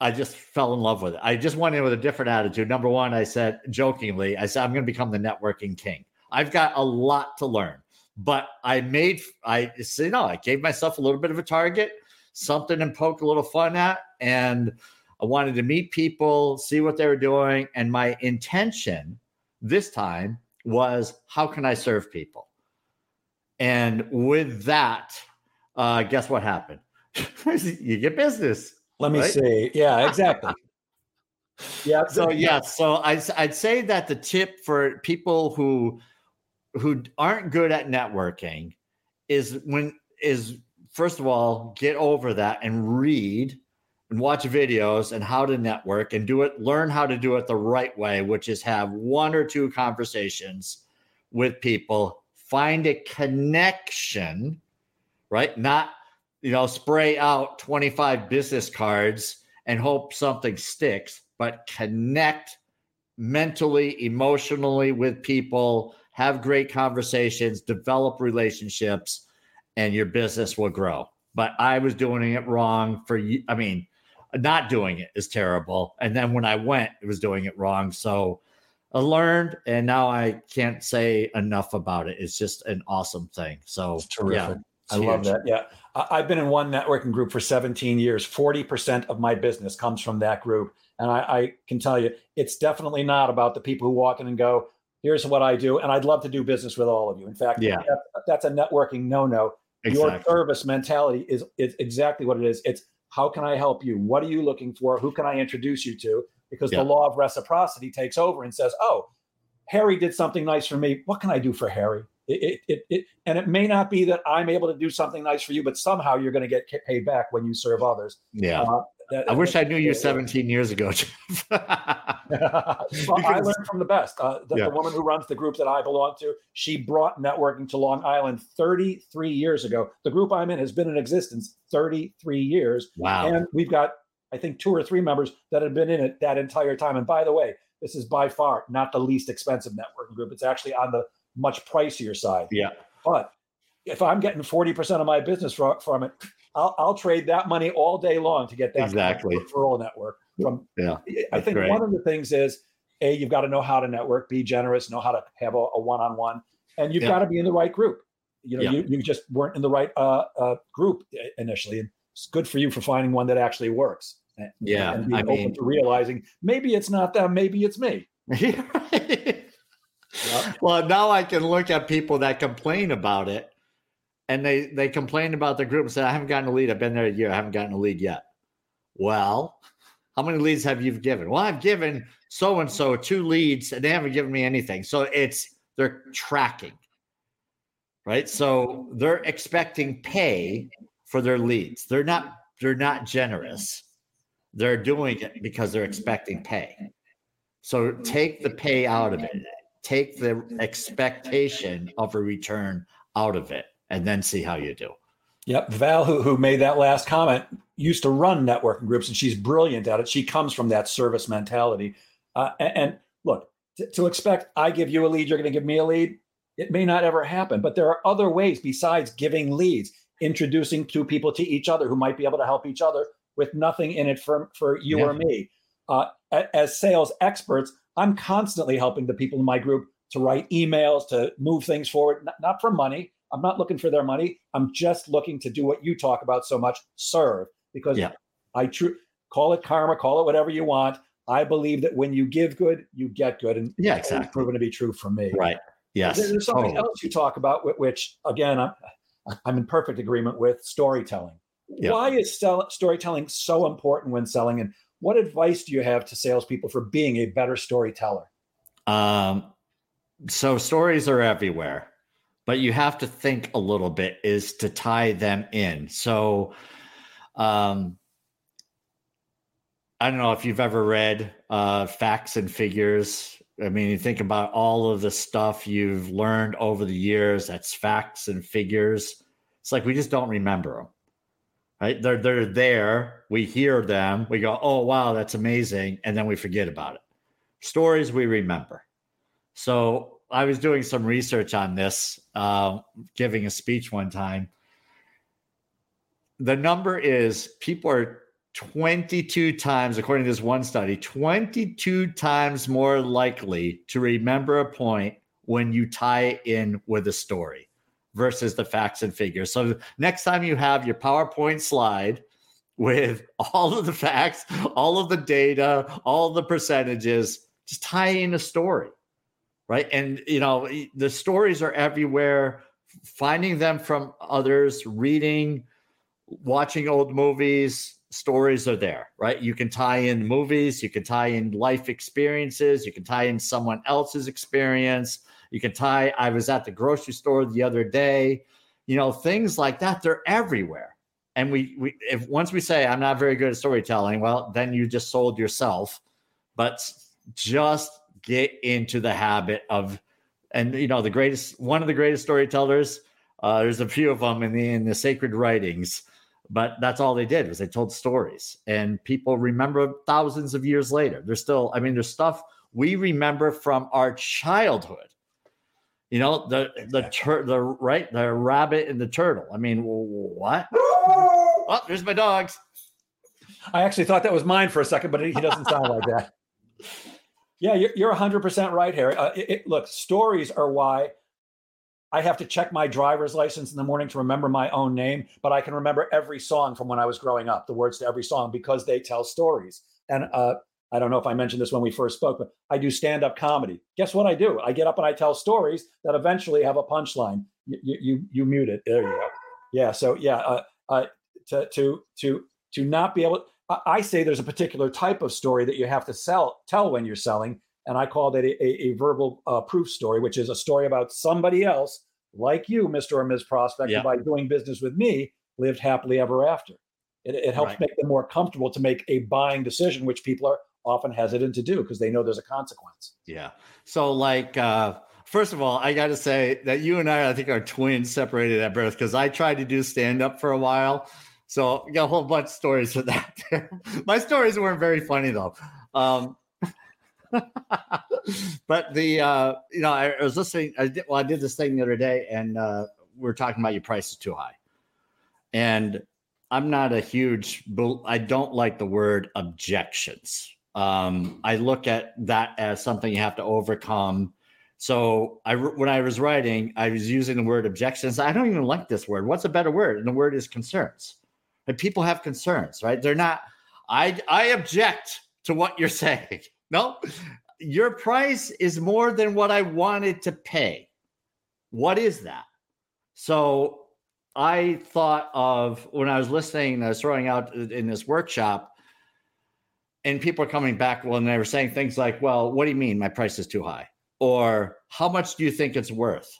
I just fell in love with it. I just went in with a different attitude. Number one, I said jokingly, I said, I'm going to become the networking king. I've got a lot to learn, but I made, I you know, I gave myself a little bit of a target, something to poke a little fun at. And I wanted to meet people, see what they were doing. And my intention this time was, how can I serve people? And with that, uh, guess what happened? you get business. Let me right? see. Yeah, exactly. yeah. So yeah, so I'd I'd say that the tip for people who who aren't good at networking is when is first of all get over that and read and watch videos and how to network and do it learn how to do it the right way which is have one or two conversations with people find a connection right not you know, spray out 25 business cards and hope something sticks, but connect mentally, emotionally with people, have great conversations, develop relationships, and your business will grow. But I was doing it wrong for you. I mean, not doing it is terrible. And then when I went, it was doing it wrong. So I learned, and now I can't say enough about it. It's just an awesome thing. So, terrific. Yeah, I huge. love that. Yeah. I've been in one networking group for 17 years. 40% of my business comes from that group. And I, I, can tell you, it's definitely not about the people who walk in and go, here's what I do. And I'd love to do business with all of you. In fact, yeah. That, that's a networking no no. Exactly. Your service mentality is, is exactly what it is. It's how can I help you? What are you looking for? Who can I introduce you to? Because yeah. the law of reciprocity takes over and says, oh, Harry did something nice for me. What can I do for Harry? It, it, it, and it may not be that I'm able to do something nice for you, but somehow you're going to get paid back when you serve others. Yeah. Uh, that, I wish I knew you 17 years ago. well, I learned from the best. Uh, the, yeah. the, woman who runs the group that I belong to, she brought networking to Long Island 33 years ago. The group I'm in has been in existence 33 years. Wow. And we've got, I think, two or three members that have been in it that entire time. And by the way, this is by far not the least expensive networking group. It's actually on the much pricier side. Yeah. But if I'm getting 40% of my business from it, I'll, I'll trade that money all day long to get that exactly referral network. From yeah, I think great. one of the things is a you've got to know how to network, be generous, know how to have a, a one-on-one, and you've yeah. got to be in the right group. You know, yeah. you, you just weren't in the right uh, uh, group initially, and it's good for you for finding one that actually works. And, yeah, and being I open mean, to realizing maybe it's not them, maybe it's me. Well, now I can look at people that complain about it, and they they complain about the group and say, "I haven't gotten a lead. I've been there a year. I haven't gotten a lead yet." Well, how many leads have you given? Well, I've given so and so two leads, and they haven't given me anything. So it's they're tracking, right? So they're expecting pay for their leads. They're not they're not generous. They're doing it because they're expecting pay. So take the pay out of it take the expectation of a return out of it and then see how you do. Yep. Val, who, who made that last comment, used to run networking groups and she's brilliant at it. She comes from that service mentality. Uh, and, and, look, to, to expect I give you a lead, you're going to give me a lead, it may not ever happen. But there are other ways besides giving leads, introducing two people to each other who might be able to help each other with nothing in it for, for you yeah. or me. Uh, as sales experts, I'm constantly helping the people in my group to write emails, to move things forward, not, not for money. I'm not looking for their money. I'm just looking to do what you talk about so much serve because yeah. I true call it karma, call it whatever you want. I believe that when you give good, you get good. And yeah, exactly. proven to be true for me. Right. Yes. There's something oh. else you talk about, which again, I'm, I'm in perfect agreement with storytelling. Yeah. Why is sell- storytelling so important when selling? And what advice do you have to salespeople for being a better storyteller? Um, so stories are everywhere, but you have to think a little bit is to tie them in. So, um, I don't know if you've ever read uh, Facts and Figures. I mean, you think about all of the stuff you've learned over the years. That's facts and figures. It's like we just don't remember them, right? They're they're there. We hear them. We go, "Oh wow, that's amazing," and then we forget about it. Stories we remember. So I was doing some research on this, uh, giving a speech one time. The number is people are 22 times, according to this one study, 22 times more likely to remember a point when you tie in with a story versus the facts and figures. So next time you have your PowerPoint slide with all of the facts, all of the data, all the percentages, just tie in a story. Right. And, you know, the stories are everywhere, finding them from others, reading, watching old movies, stories are there, right? You can tie in movies, you can tie in life experiences, you can tie in someone else's experience, you can tie, I was at the grocery store the other day, you know, things like that, they're everywhere. And we, we, if once we say, I'm not very good at storytelling, well, then you just sold yourself. But just get into the habit of, and you know, the greatest, one of the greatest storytellers, uh, there's a few of them in the, in the sacred writings but that's all they did was they told stories and people remember thousands of years later there's still i mean there's stuff we remember from our childhood you know the the tur- the right the rabbit and the turtle. I mean what? Oh there's my dogs. I actually thought that was mine for a second but he doesn't sound like that. Yeah you're, you're 100% right harry. Uh, it, it, look stories are why I have to check my driver's license in the morning to remember my own name, but I can remember every song from when I was growing up, the words to every song, because they tell stories. And uh, I don't know if I mentioned this when we first spoke, but I do stand up comedy. Guess what I do? I get up and I tell stories that eventually have a punchline. You, you, you mute it. There you go. Yeah. So, yeah, uh, uh, to, to, to, to not be able, I say there's a particular type of story that you have to sell, tell when you're selling and I call it a, a, a verbal uh, proof story, which is a story about somebody else like you, Mr. or Ms. Prospect, yeah. by doing business with me, lived happily ever after. It, it helps right. make them more comfortable to make a buying decision, which people are often hesitant to do because they know there's a consequence. Yeah. So, like, uh, first of all, I got to say that you and I, I think, are twins separated at birth because I tried to do stand up for a while. So, got a whole bunch of stories for that. My stories weren't very funny, though. Um, but the uh, you know, I, was listening. I did, well, I did this thing the other day, and uh, we are talking about your price is too high. And I'm not a huge. I don't like the word objections. Um, I look at that as something you have to overcome. So I, when I was writing, I was using the word objections. I don't even like this word. What's a better word? And the word is concerns. And people have concerns, right? They're not. I I object to what you're saying. No, your price is more than what I wanted to pay. What is that? So I thought of when I was listening, I was throwing out in this workshop, and people are coming back. Well, and they were saying things like, Well, what do you mean my price is too high? Or how much do you think it's worth?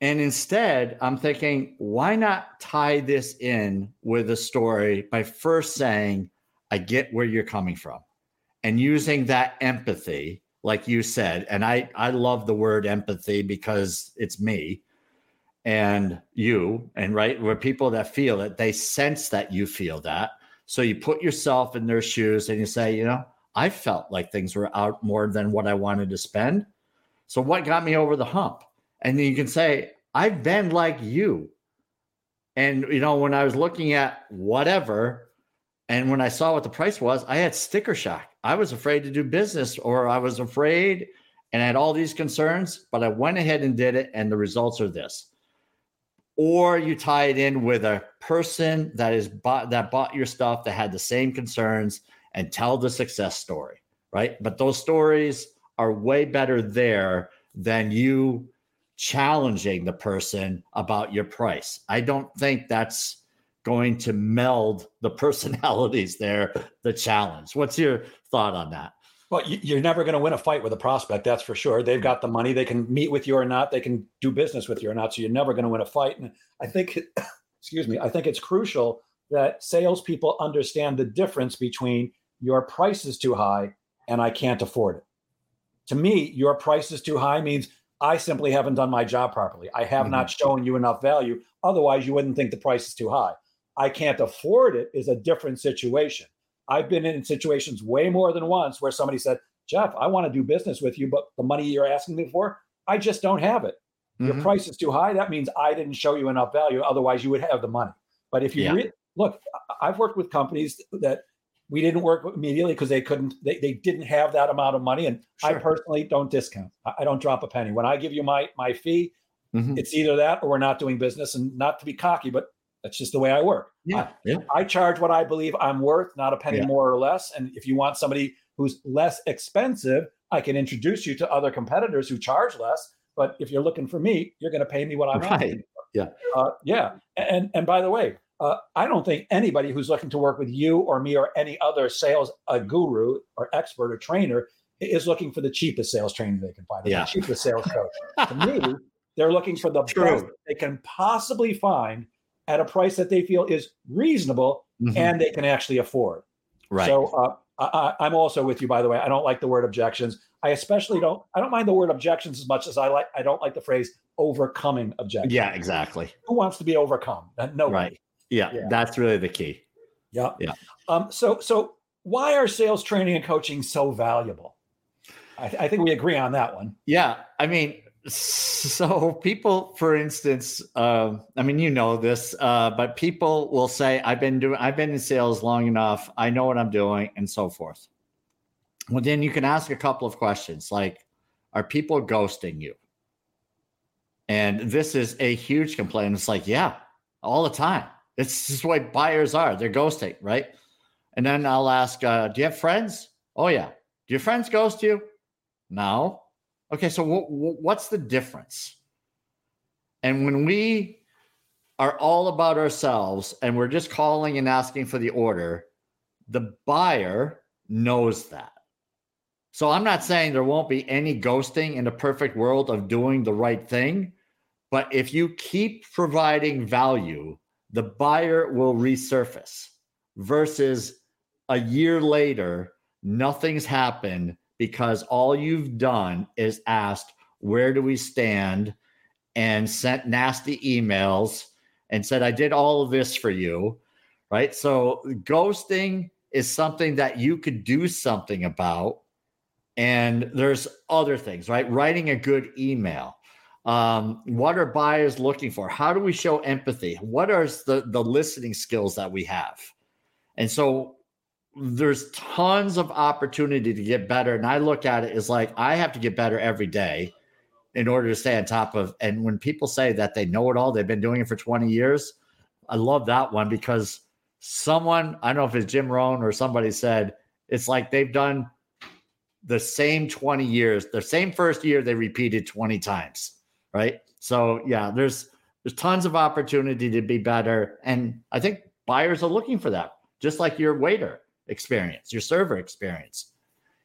And instead, I'm thinking, why not tie this in with a story by first saying, I get where you're coming from and using that empathy like you said and i i love the word empathy because it's me and you and right where people that feel that they sense that you feel that so you put yourself in their shoes and you say you know I felt like things were out more than what I wanted to spend. So what got me over the hump? And you can say, I've been like you. And you know, when I was looking at whatever, and when I saw what the price was, I had sticker shock. I was afraid to do business, or I was afraid and I had all these concerns, but I went ahead and did it, and the results are this. Or you tie it in with a person that is bought that bought your stuff that had the same concerns and tell the success story, right? But those stories are way better there than you challenging the person about your price. I don't think that's going to meld the personalities there, the challenge. What's your thought on that? Well, you're never going to win a fight with a prospect, that's for sure. They've got the money; they can meet with you or not. They can do business with you or not. So you're never going to win a fight. And I think, excuse me, I think it's crucial that salespeople understand the difference between your price is too high and I can't afford it. To me, your price is too high means I simply haven't done my job properly. I have mm-hmm. not shown you enough value. Otherwise, you wouldn't think the price is too high. I can't afford it is a different situation. I've been in situations way more than once where somebody said, Jeff, I want to do business with you, but the money you're asking me for, I just don't have it. Mm-hmm. Your price is too high. That means I didn't show you enough value. Otherwise, you would have the money. But if you yeah. re- look, I've worked with companies that we didn't work immediately because they couldn't, they, they didn't have that amount of money. And sure. I personally don't discount. I don't drop a penny. When I give you my my fee, mm-hmm. it's either that or we're not doing business. And not to be cocky, but that's just the way I work. Yeah, I, yeah. I charge what I believe I'm worth, not a penny yeah. more or less. And if you want somebody who's less expensive, I can introduce you to other competitors who charge less. But if you're looking for me, you're going to pay me what I'm right. Yeah, uh, yeah. And and by the way, uh, I don't think anybody who's looking to work with you or me or any other sales a guru or expert or trainer is looking for the cheapest sales training they can find. Yeah. The cheapest sales coach. to me, they're looking for the True. best they can possibly find at a price that they feel is reasonable mm-hmm. and they can actually afford. Right. So uh, I, am also with you, by the way. I don't like the word objections. I especially don't. I don't mind the word objections as much as I like. I don't like the phrase overcoming objections. Yeah, exactly. Who wants to be overcome? No. Right. Yeah, yeah, that's really the key. Yeah. Yeah. Um, so so why are sales training and coaching so valuable? I, I think we agree on that one. Yeah. I mean, so people for instance uh, i mean you know this uh, but people will say i've been doing i've been in sales long enough. I know what i'm doing and so forth. Well then you can ask a couple of questions like are people ghosting you? And this is a huge complaint. It's like yeah all the time. It's just way buyers are. They're ghosting right? And then i'll ask uh, do you have friends? Oh yeah. Do your friends ghost you? No Okay, so what's the difference? And when we are all about ourselves and we're just calling and asking for the order, the buyer knows that. So I'm not saying there won't be any ghosting in a perfect world of doing the right thing, but if you keep providing value, the buyer will resurface versus a year later, nothing's happened because all you've done is asked, Where do we stand? and sent nasty emails and said, I did all of this for you. Right. So ghosting is something that you could do something about. And there's other things, right? Writing a good email. Um, what are buyers looking for? How do we show empathy? What are the, the listening skills that we have? And so there's tons of opportunity to get better. And I look at it as like I have to get better every day in order to stay on top of. And when people say that they know it all, they've been doing it for 20 years. I love that one because someone, I don't know if it's Jim Rohn or somebody said, it's like they've done the same 20 years, the same first year they repeated 20 times. Right. So yeah, there's there's tons of opportunity to be better. And I think buyers are looking for that, just like your waiter experience, your server experience.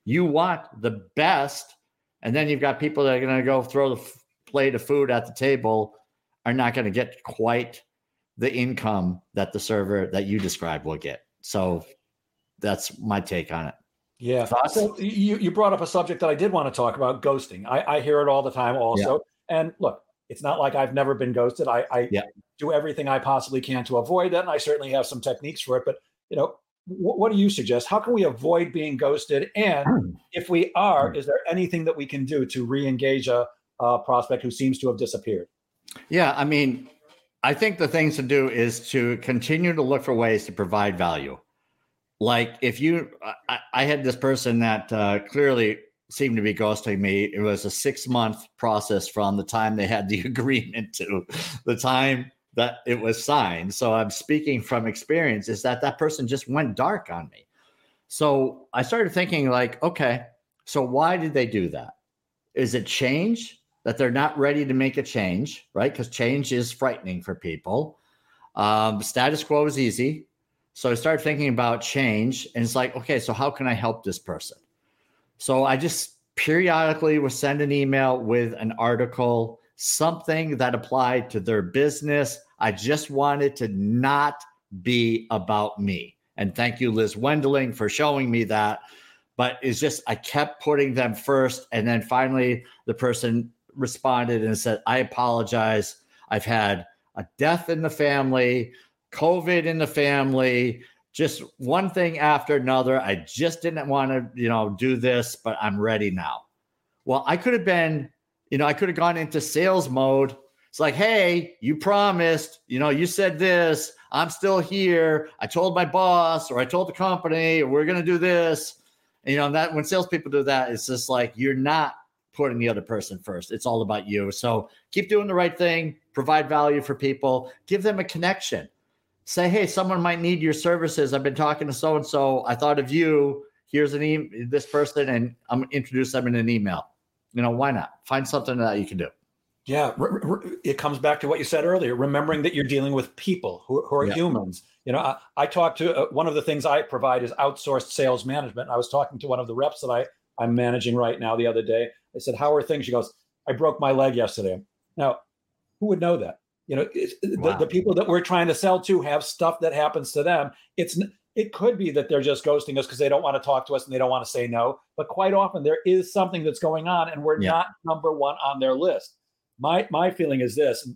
You want the best, and then you've got people that are going to go throw the f- plate of food at the table, are not going to get quite the income that the server that you described will get. So that's my take on it. Yeah. Thoughts? So you, you brought up a subject that I did want to talk about ghosting. I, I hear it all the time also. Yeah. And look, it's not like I've never been ghosted. I, I yeah. do everything I possibly can to avoid that. And I certainly have some techniques for it. But, you know, what, what do you suggest? How can we avoid being ghosted? And Hmm. if we are, is there anything that we can do to re-engage a, a prospect who seems to have disappeared? Yeah, I mean, I think the things to do is to continue to look for ways to provide value. Like if you, I, I had this person that uh, clearly seemed to be ghosting me. It was a six month process from the time they had the agreement to the time that it was signed. So I'm speaking from experience. Is that that person just went dark on me? So I started thinking like, okay, so why did they do that? Is it change? that they're not ready to make a change, right? Because change is frightening for people. Um, status quo is easy. So I started thinking about change, and it's like, okay, so how can I help this person? So I just periodically would send an email with an article, something that applied to their business. I just wanted to not be about me. And thank you, Liz Wendling, for showing me that. But it's just, I kept putting them first. And then finally, the person responded and said, I apologize. I've had a death in the family, COVID in the family, just one thing after another. I just didn't want to, you know, do this, but I'm ready now. Well, I could have been, you know, I could have gone into sales mode. It's like, hey, you promised, you know, you said this. I'm still here. I told my boss or I told the company, we're going to do this. And, you know, that when salespeople do that, it's just like you're not putting the other person first. It's all about you. So keep doing the right thing, provide value for people, give them a connection. Say, hey, someone might need your services. I've been talking to so and so. I thought of you. Here's an e- this person, and I'm introduce them in an email. You know, why not? Find something that you can do. Yeah, it comes back to what you said earlier. Remembering that you're dealing with people who, who are Yeah. humans. You know, I, I talked to uh, one of the things I provide is outsourced sales management. I was talking to one of the reps that I I'm managing right now the other day. I said, "How are things?" She goes, "I broke my leg yesterday." Now, who would know that? You know, Wow. the, the people that we're trying to sell to have stuff that happens to them. It's it could be that they're just ghosting us because they don't want to talk to us and they don't want to say no. But quite often there is something that's going on, and we're Yeah. not number one on their list. My my feeling is this.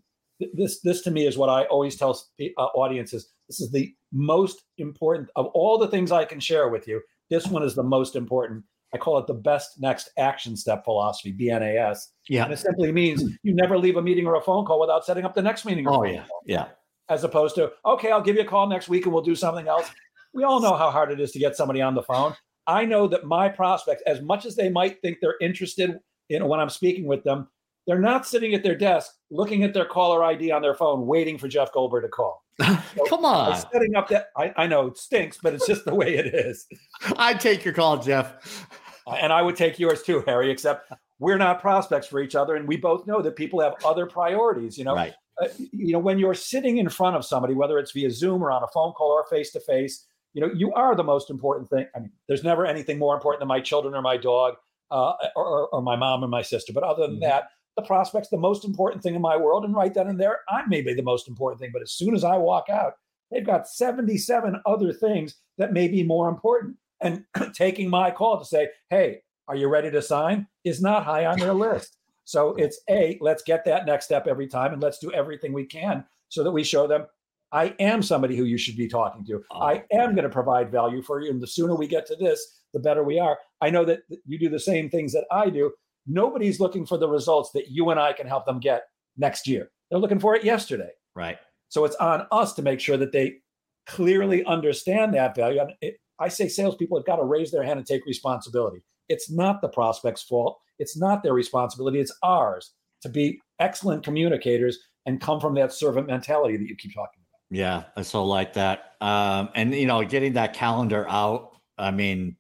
This this to me is what I always tell uh, audiences. This is the most important of all the things I can share with you. This one is the most important. I call it the best next action step philosophy, BNAS. Yeah, And it simply means you never leave a meeting or a phone call without setting up the next meeting. Or Oh phone yeah. call, Yeah. As opposed to, okay, I'll give you a call next week and we'll do something else. We all know how hard it is to get somebody on the phone. I know that my prospects, as much as they might think they're interested in when I'm speaking with them, they're not sitting at their desk looking at their caller ID on their phone, waiting for Jeff Goldberg to call. Come on. setting up that, I, I know it stinks, but it's just the way it is. I'd take your call, Jeff. Uh, and I would take yours too, Harry, except we're not prospects for each other. And we both know that people have other priorities. You know, Right. uh, you know, when you're sitting in front of somebody, whether it's via Zoom or on a phone call or face to face, you know, you are the most important thing. I mean, there's never anything more important than my children or my dog uh, or, or, my mom and my sister. But other than Mhm. that, the prospect's the most important thing in my world. And right then and there, I may be the most important thing. But as soon as I walk out, they've got 77 other things that may be more important. And taking my call to say, hey, are you ready to sign? is not high on their list. So it's A, let's get that next step every time and let's do everything we can so that we show them I am somebody who you should be talking to. Oh. I am going to provide value for you. And the sooner we get to this, the better we are. I know that you do the same things that I do. Nobody's looking for the results that you and I can help them get next year. They're looking for it yesterday. Right. So it's on us to make sure that they clearly understand that value. And it, I say salespeople have got to raise their hand and take responsibility. It's not the prospect's fault. It's not their responsibility. It's ours to be excellent communicators and come from that servant mentality that you keep talking about. Yeah, I so like that. Um, and you know, getting that calendar out. I mean,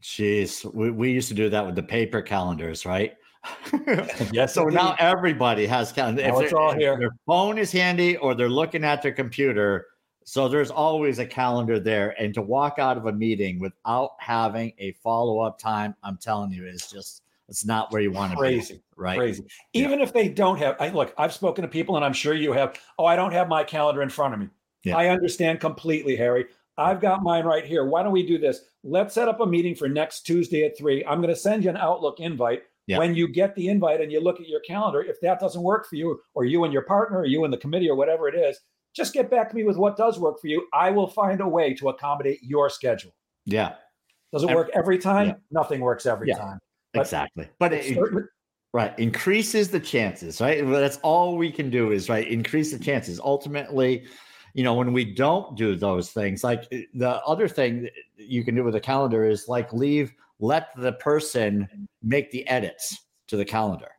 geez, we, we used to do that with the paper calendars, right? Yes, so now everybody has calendar. Now it's all here. Their phone is handy, or they're looking at their computer. So there's always a calendar there, and to walk out of a meeting without having a follow up time, I'm telling you, is just it's not where you want to be. Crazy. Right. Crazy. Even if they don't have, I look, I've spoken to people and I'm sure you have, oh, I don't have my calendar in front of me. Yeah. I understand completely, Harry. I've got mine right here. Why don't we do this? Let's set up a meeting for next Tuesday at three. I'm going to send you an Outlook invite. Yeah. When you get the invite and you look at your calendar, if that doesn't work for you, or you and your partner, or you and the committee, or whatever it is, just get back to me with what does work for you. I will find a way to accommodate your schedule. Yeah. Does it work every time? Yeah. Nothing works every yeah, time. But exactly. But it, right increases the chances, right? That's all we can do is right increase the chances. Ultimately, you know, when we don't do those things, like eh, the other thing you can do with a calendar is like leave let the person make the edits to the calendar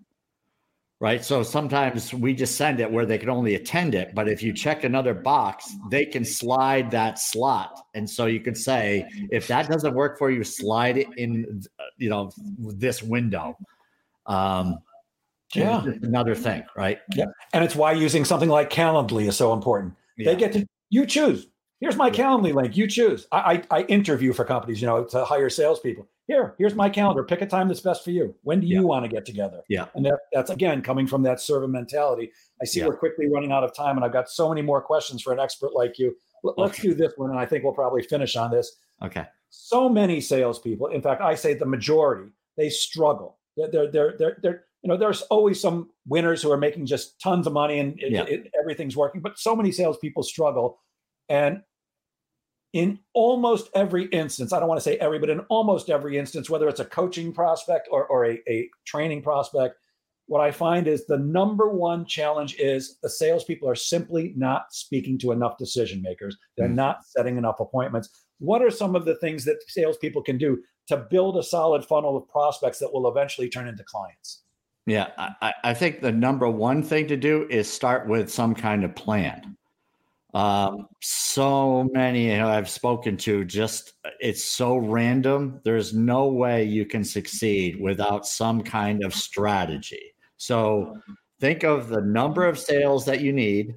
right? So sometimes we just send it where they can only attend it. But if you check another box, they can slide that slot. And so you could say, if that doesn't work for you, slide it in, you know, this window. Um, yeah. Another thing, right? Yeah. And it's why using something like Calendly is so important. Yeah. They get to, you choose. Here's my Calendly link. You choose. I, I, I interview for companies, you know, to hire salespeople here, here's my calendar. Pick a time that's best for you. When do you yeah. want to get together? Yeah. And that, that's again coming from that servant mentality. I see yeah. we're quickly running out of time, and I've got so many more questions for an expert like you. L- let's do this one, and I think we'll probably finish on this. Okay. So many salespeople, in fact, I say the majority, they struggle. They're, they're, they're, they're, they're you know, there's always some winners who are making just tons of money and it, yeah. it, everything's working, but so many salespeople struggle. And in almost every instance, I don't want to say every, but in almost every instance, whether it's a coaching prospect or, or a, a training prospect, what I find is the number one challenge is the salespeople are simply not speaking to enough decision makers. They're mm. not setting enough appointments. What are some of the things that salespeople can do to build a solid funnel of prospects that will eventually turn into clients? Yeah, I, I think the number one thing to do is start with some kind of plan. Um, so many you know, I've spoken to, just it's so random. There's no way you can succeed without some kind of strategy. So think of the number of sales that you need,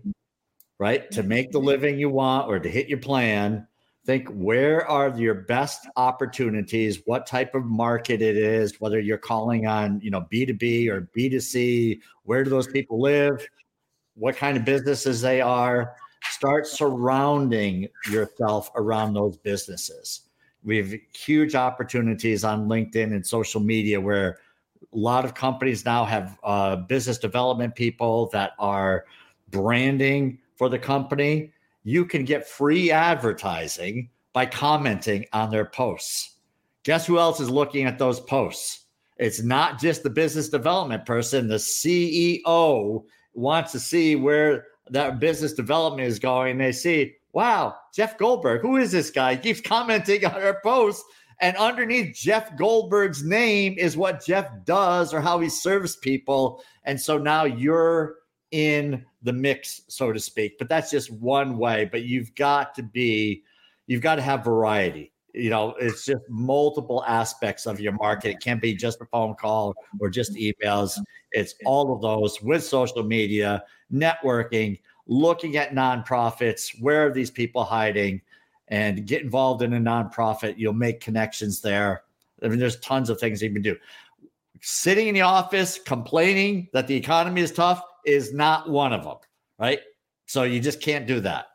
right, to make the living you want or to hit your plan. Think where are your best opportunities, what type of market it is, whether you're calling on, you know, B2B or B2C, where do those people live, what kind of businesses they are start surrounding yourself around those businesses. We have huge opportunities on LinkedIn and social media where a lot of companies now have uh, business development people that are branding for the company. You can get free advertising by commenting on their posts. Guess who else is looking at those posts? It's not just the business development person, the CEO wants to see where that business development is going, they see, wow, Jeff Goldberg, who is this guy? He keeps commenting on our posts. And underneath Jeff Goldberg's name is what Jeff does or how he serves people. And so now you're in the mix, so to speak. But that's just one way. But you've got to be, you've got to have variety. You know, it's just multiple aspects of your market. It can't be just a phone call or just emails. It's all of those with social media networking, looking at nonprofits. Where are these people hiding? And get involved in a nonprofit. You'll make connections there. I mean, there's tons of things you can do. Sitting in the office complaining that the economy is tough is not one of them, right? So you just can't do that.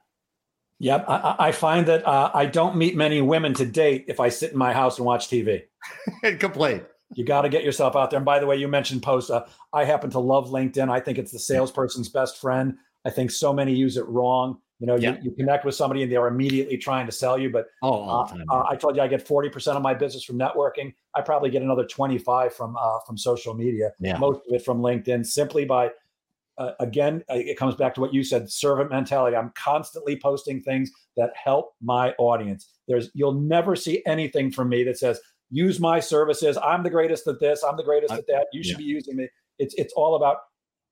Yep, I, I find that uh, I don't meet many women to date if I sit in my house and watch TV and complain. You got to get yourself out there. And by the way, you mentioned post. Uh, I happen to love LinkedIn. I think it's the salesperson's best friend. I think so many use it wrong. You know, yeah. you, you, connect with somebody and they're immediately trying to sell you. But oh, uh, uh, I told you I get 40% of my business from networking. I probably get another 25 from uh, from social media. Yeah. Most of it from LinkedIn, simply by uh, again, it comes back to what you said, servant mentality. I'm constantly posting things that help my audience. There's you'll never see anything from me that says use my services. I'm the greatest at this. I'm the greatest at that. You should yeah. be using me. It's it's all about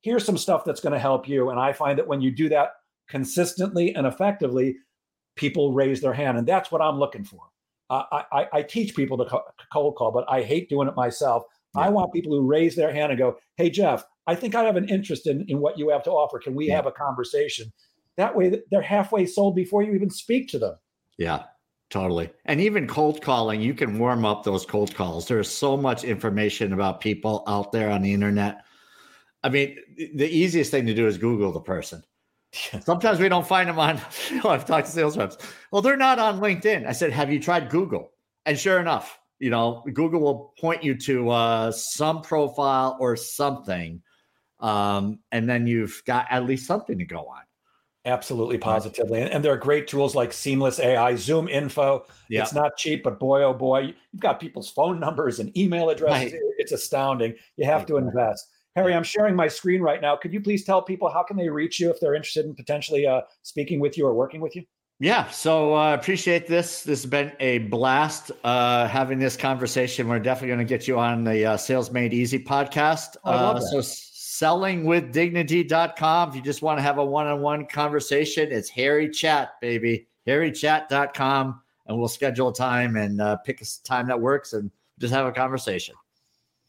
here's some stuff that's going to help you. And I find that when you do that consistently and effectively, people raise their hand, and that's what I'm looking for. Uh, I, I teach people to cold call, but I hate doing it myself. Yeah. I want people who raise their hand and go, "Hey Jeff, I think I have an interest in in what you have to offer. Can we yeah. have a conversation?" That way, they're halfway sold before you even speak to them. Yeah, Totally. And even cold calling, you can warm up those cold calls. There's so much information about people out there on the internet. I mean, the easiest thing to do is Google the person. Sometimes we don't find them on. You know, I've talked to sales reps. Well, they're not on LinkedIn. I said, "Have you tried Google?" And sure enough, you know, Google will point you to uh, some profile or something, um, and then you've got at least something to go on. Absolutely, positively. And, and there are great tools like Seamless AI, Zoom Info. Yeah. It's not cheap, but boy, oh boy, you've got people's phone numbers and email addresses. Right. It's astounding. You have right. to invest. Harry, I'm sharing my screen right now. Could you please tell people how can they reach you if they're interested in potentially uh, speaking with you or working with you? Yeah, so I uh, appreciate this. This has been a blast uh, having this conversation. We're definitely going to get you on the uh, Sales Made Easy podcast. Oh, I love uh, that. So sellingwithdignity.com. If you just want to have a one-on-one conversation, it's Harry Chat, baby. HarryChat.com. And we'll schedule a time and uh, pick a time that works and just have a conversation.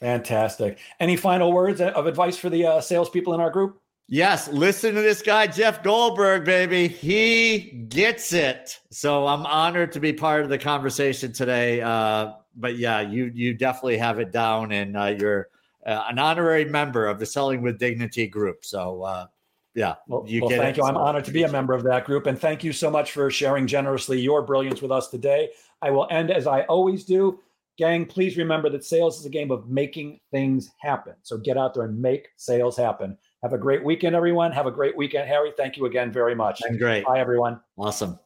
Fantastic. Any final words of advice for the uh, salespeople in our group? Yes, listen to this guy, Jeff Goldberg, baby. He gets it. So I'm honored to be part of the conversation today. Uh, but yeah, you you definitely have it down, and uh, you're uh, an honorary member of the Selling with Dignity group. So uh, yeah, well, you well, thank it. you. I'm honored to be a member of that group, and thank you so much for sharing generously your brilliance with us today. I will end as I always do. Gang, please remember that sales is a game of making things happen. So get out there and make sales happen. Have a great weekend, everyone. Have a great weekend, Harry. Thank you again very much. And great. Bye, everyone. Awesome.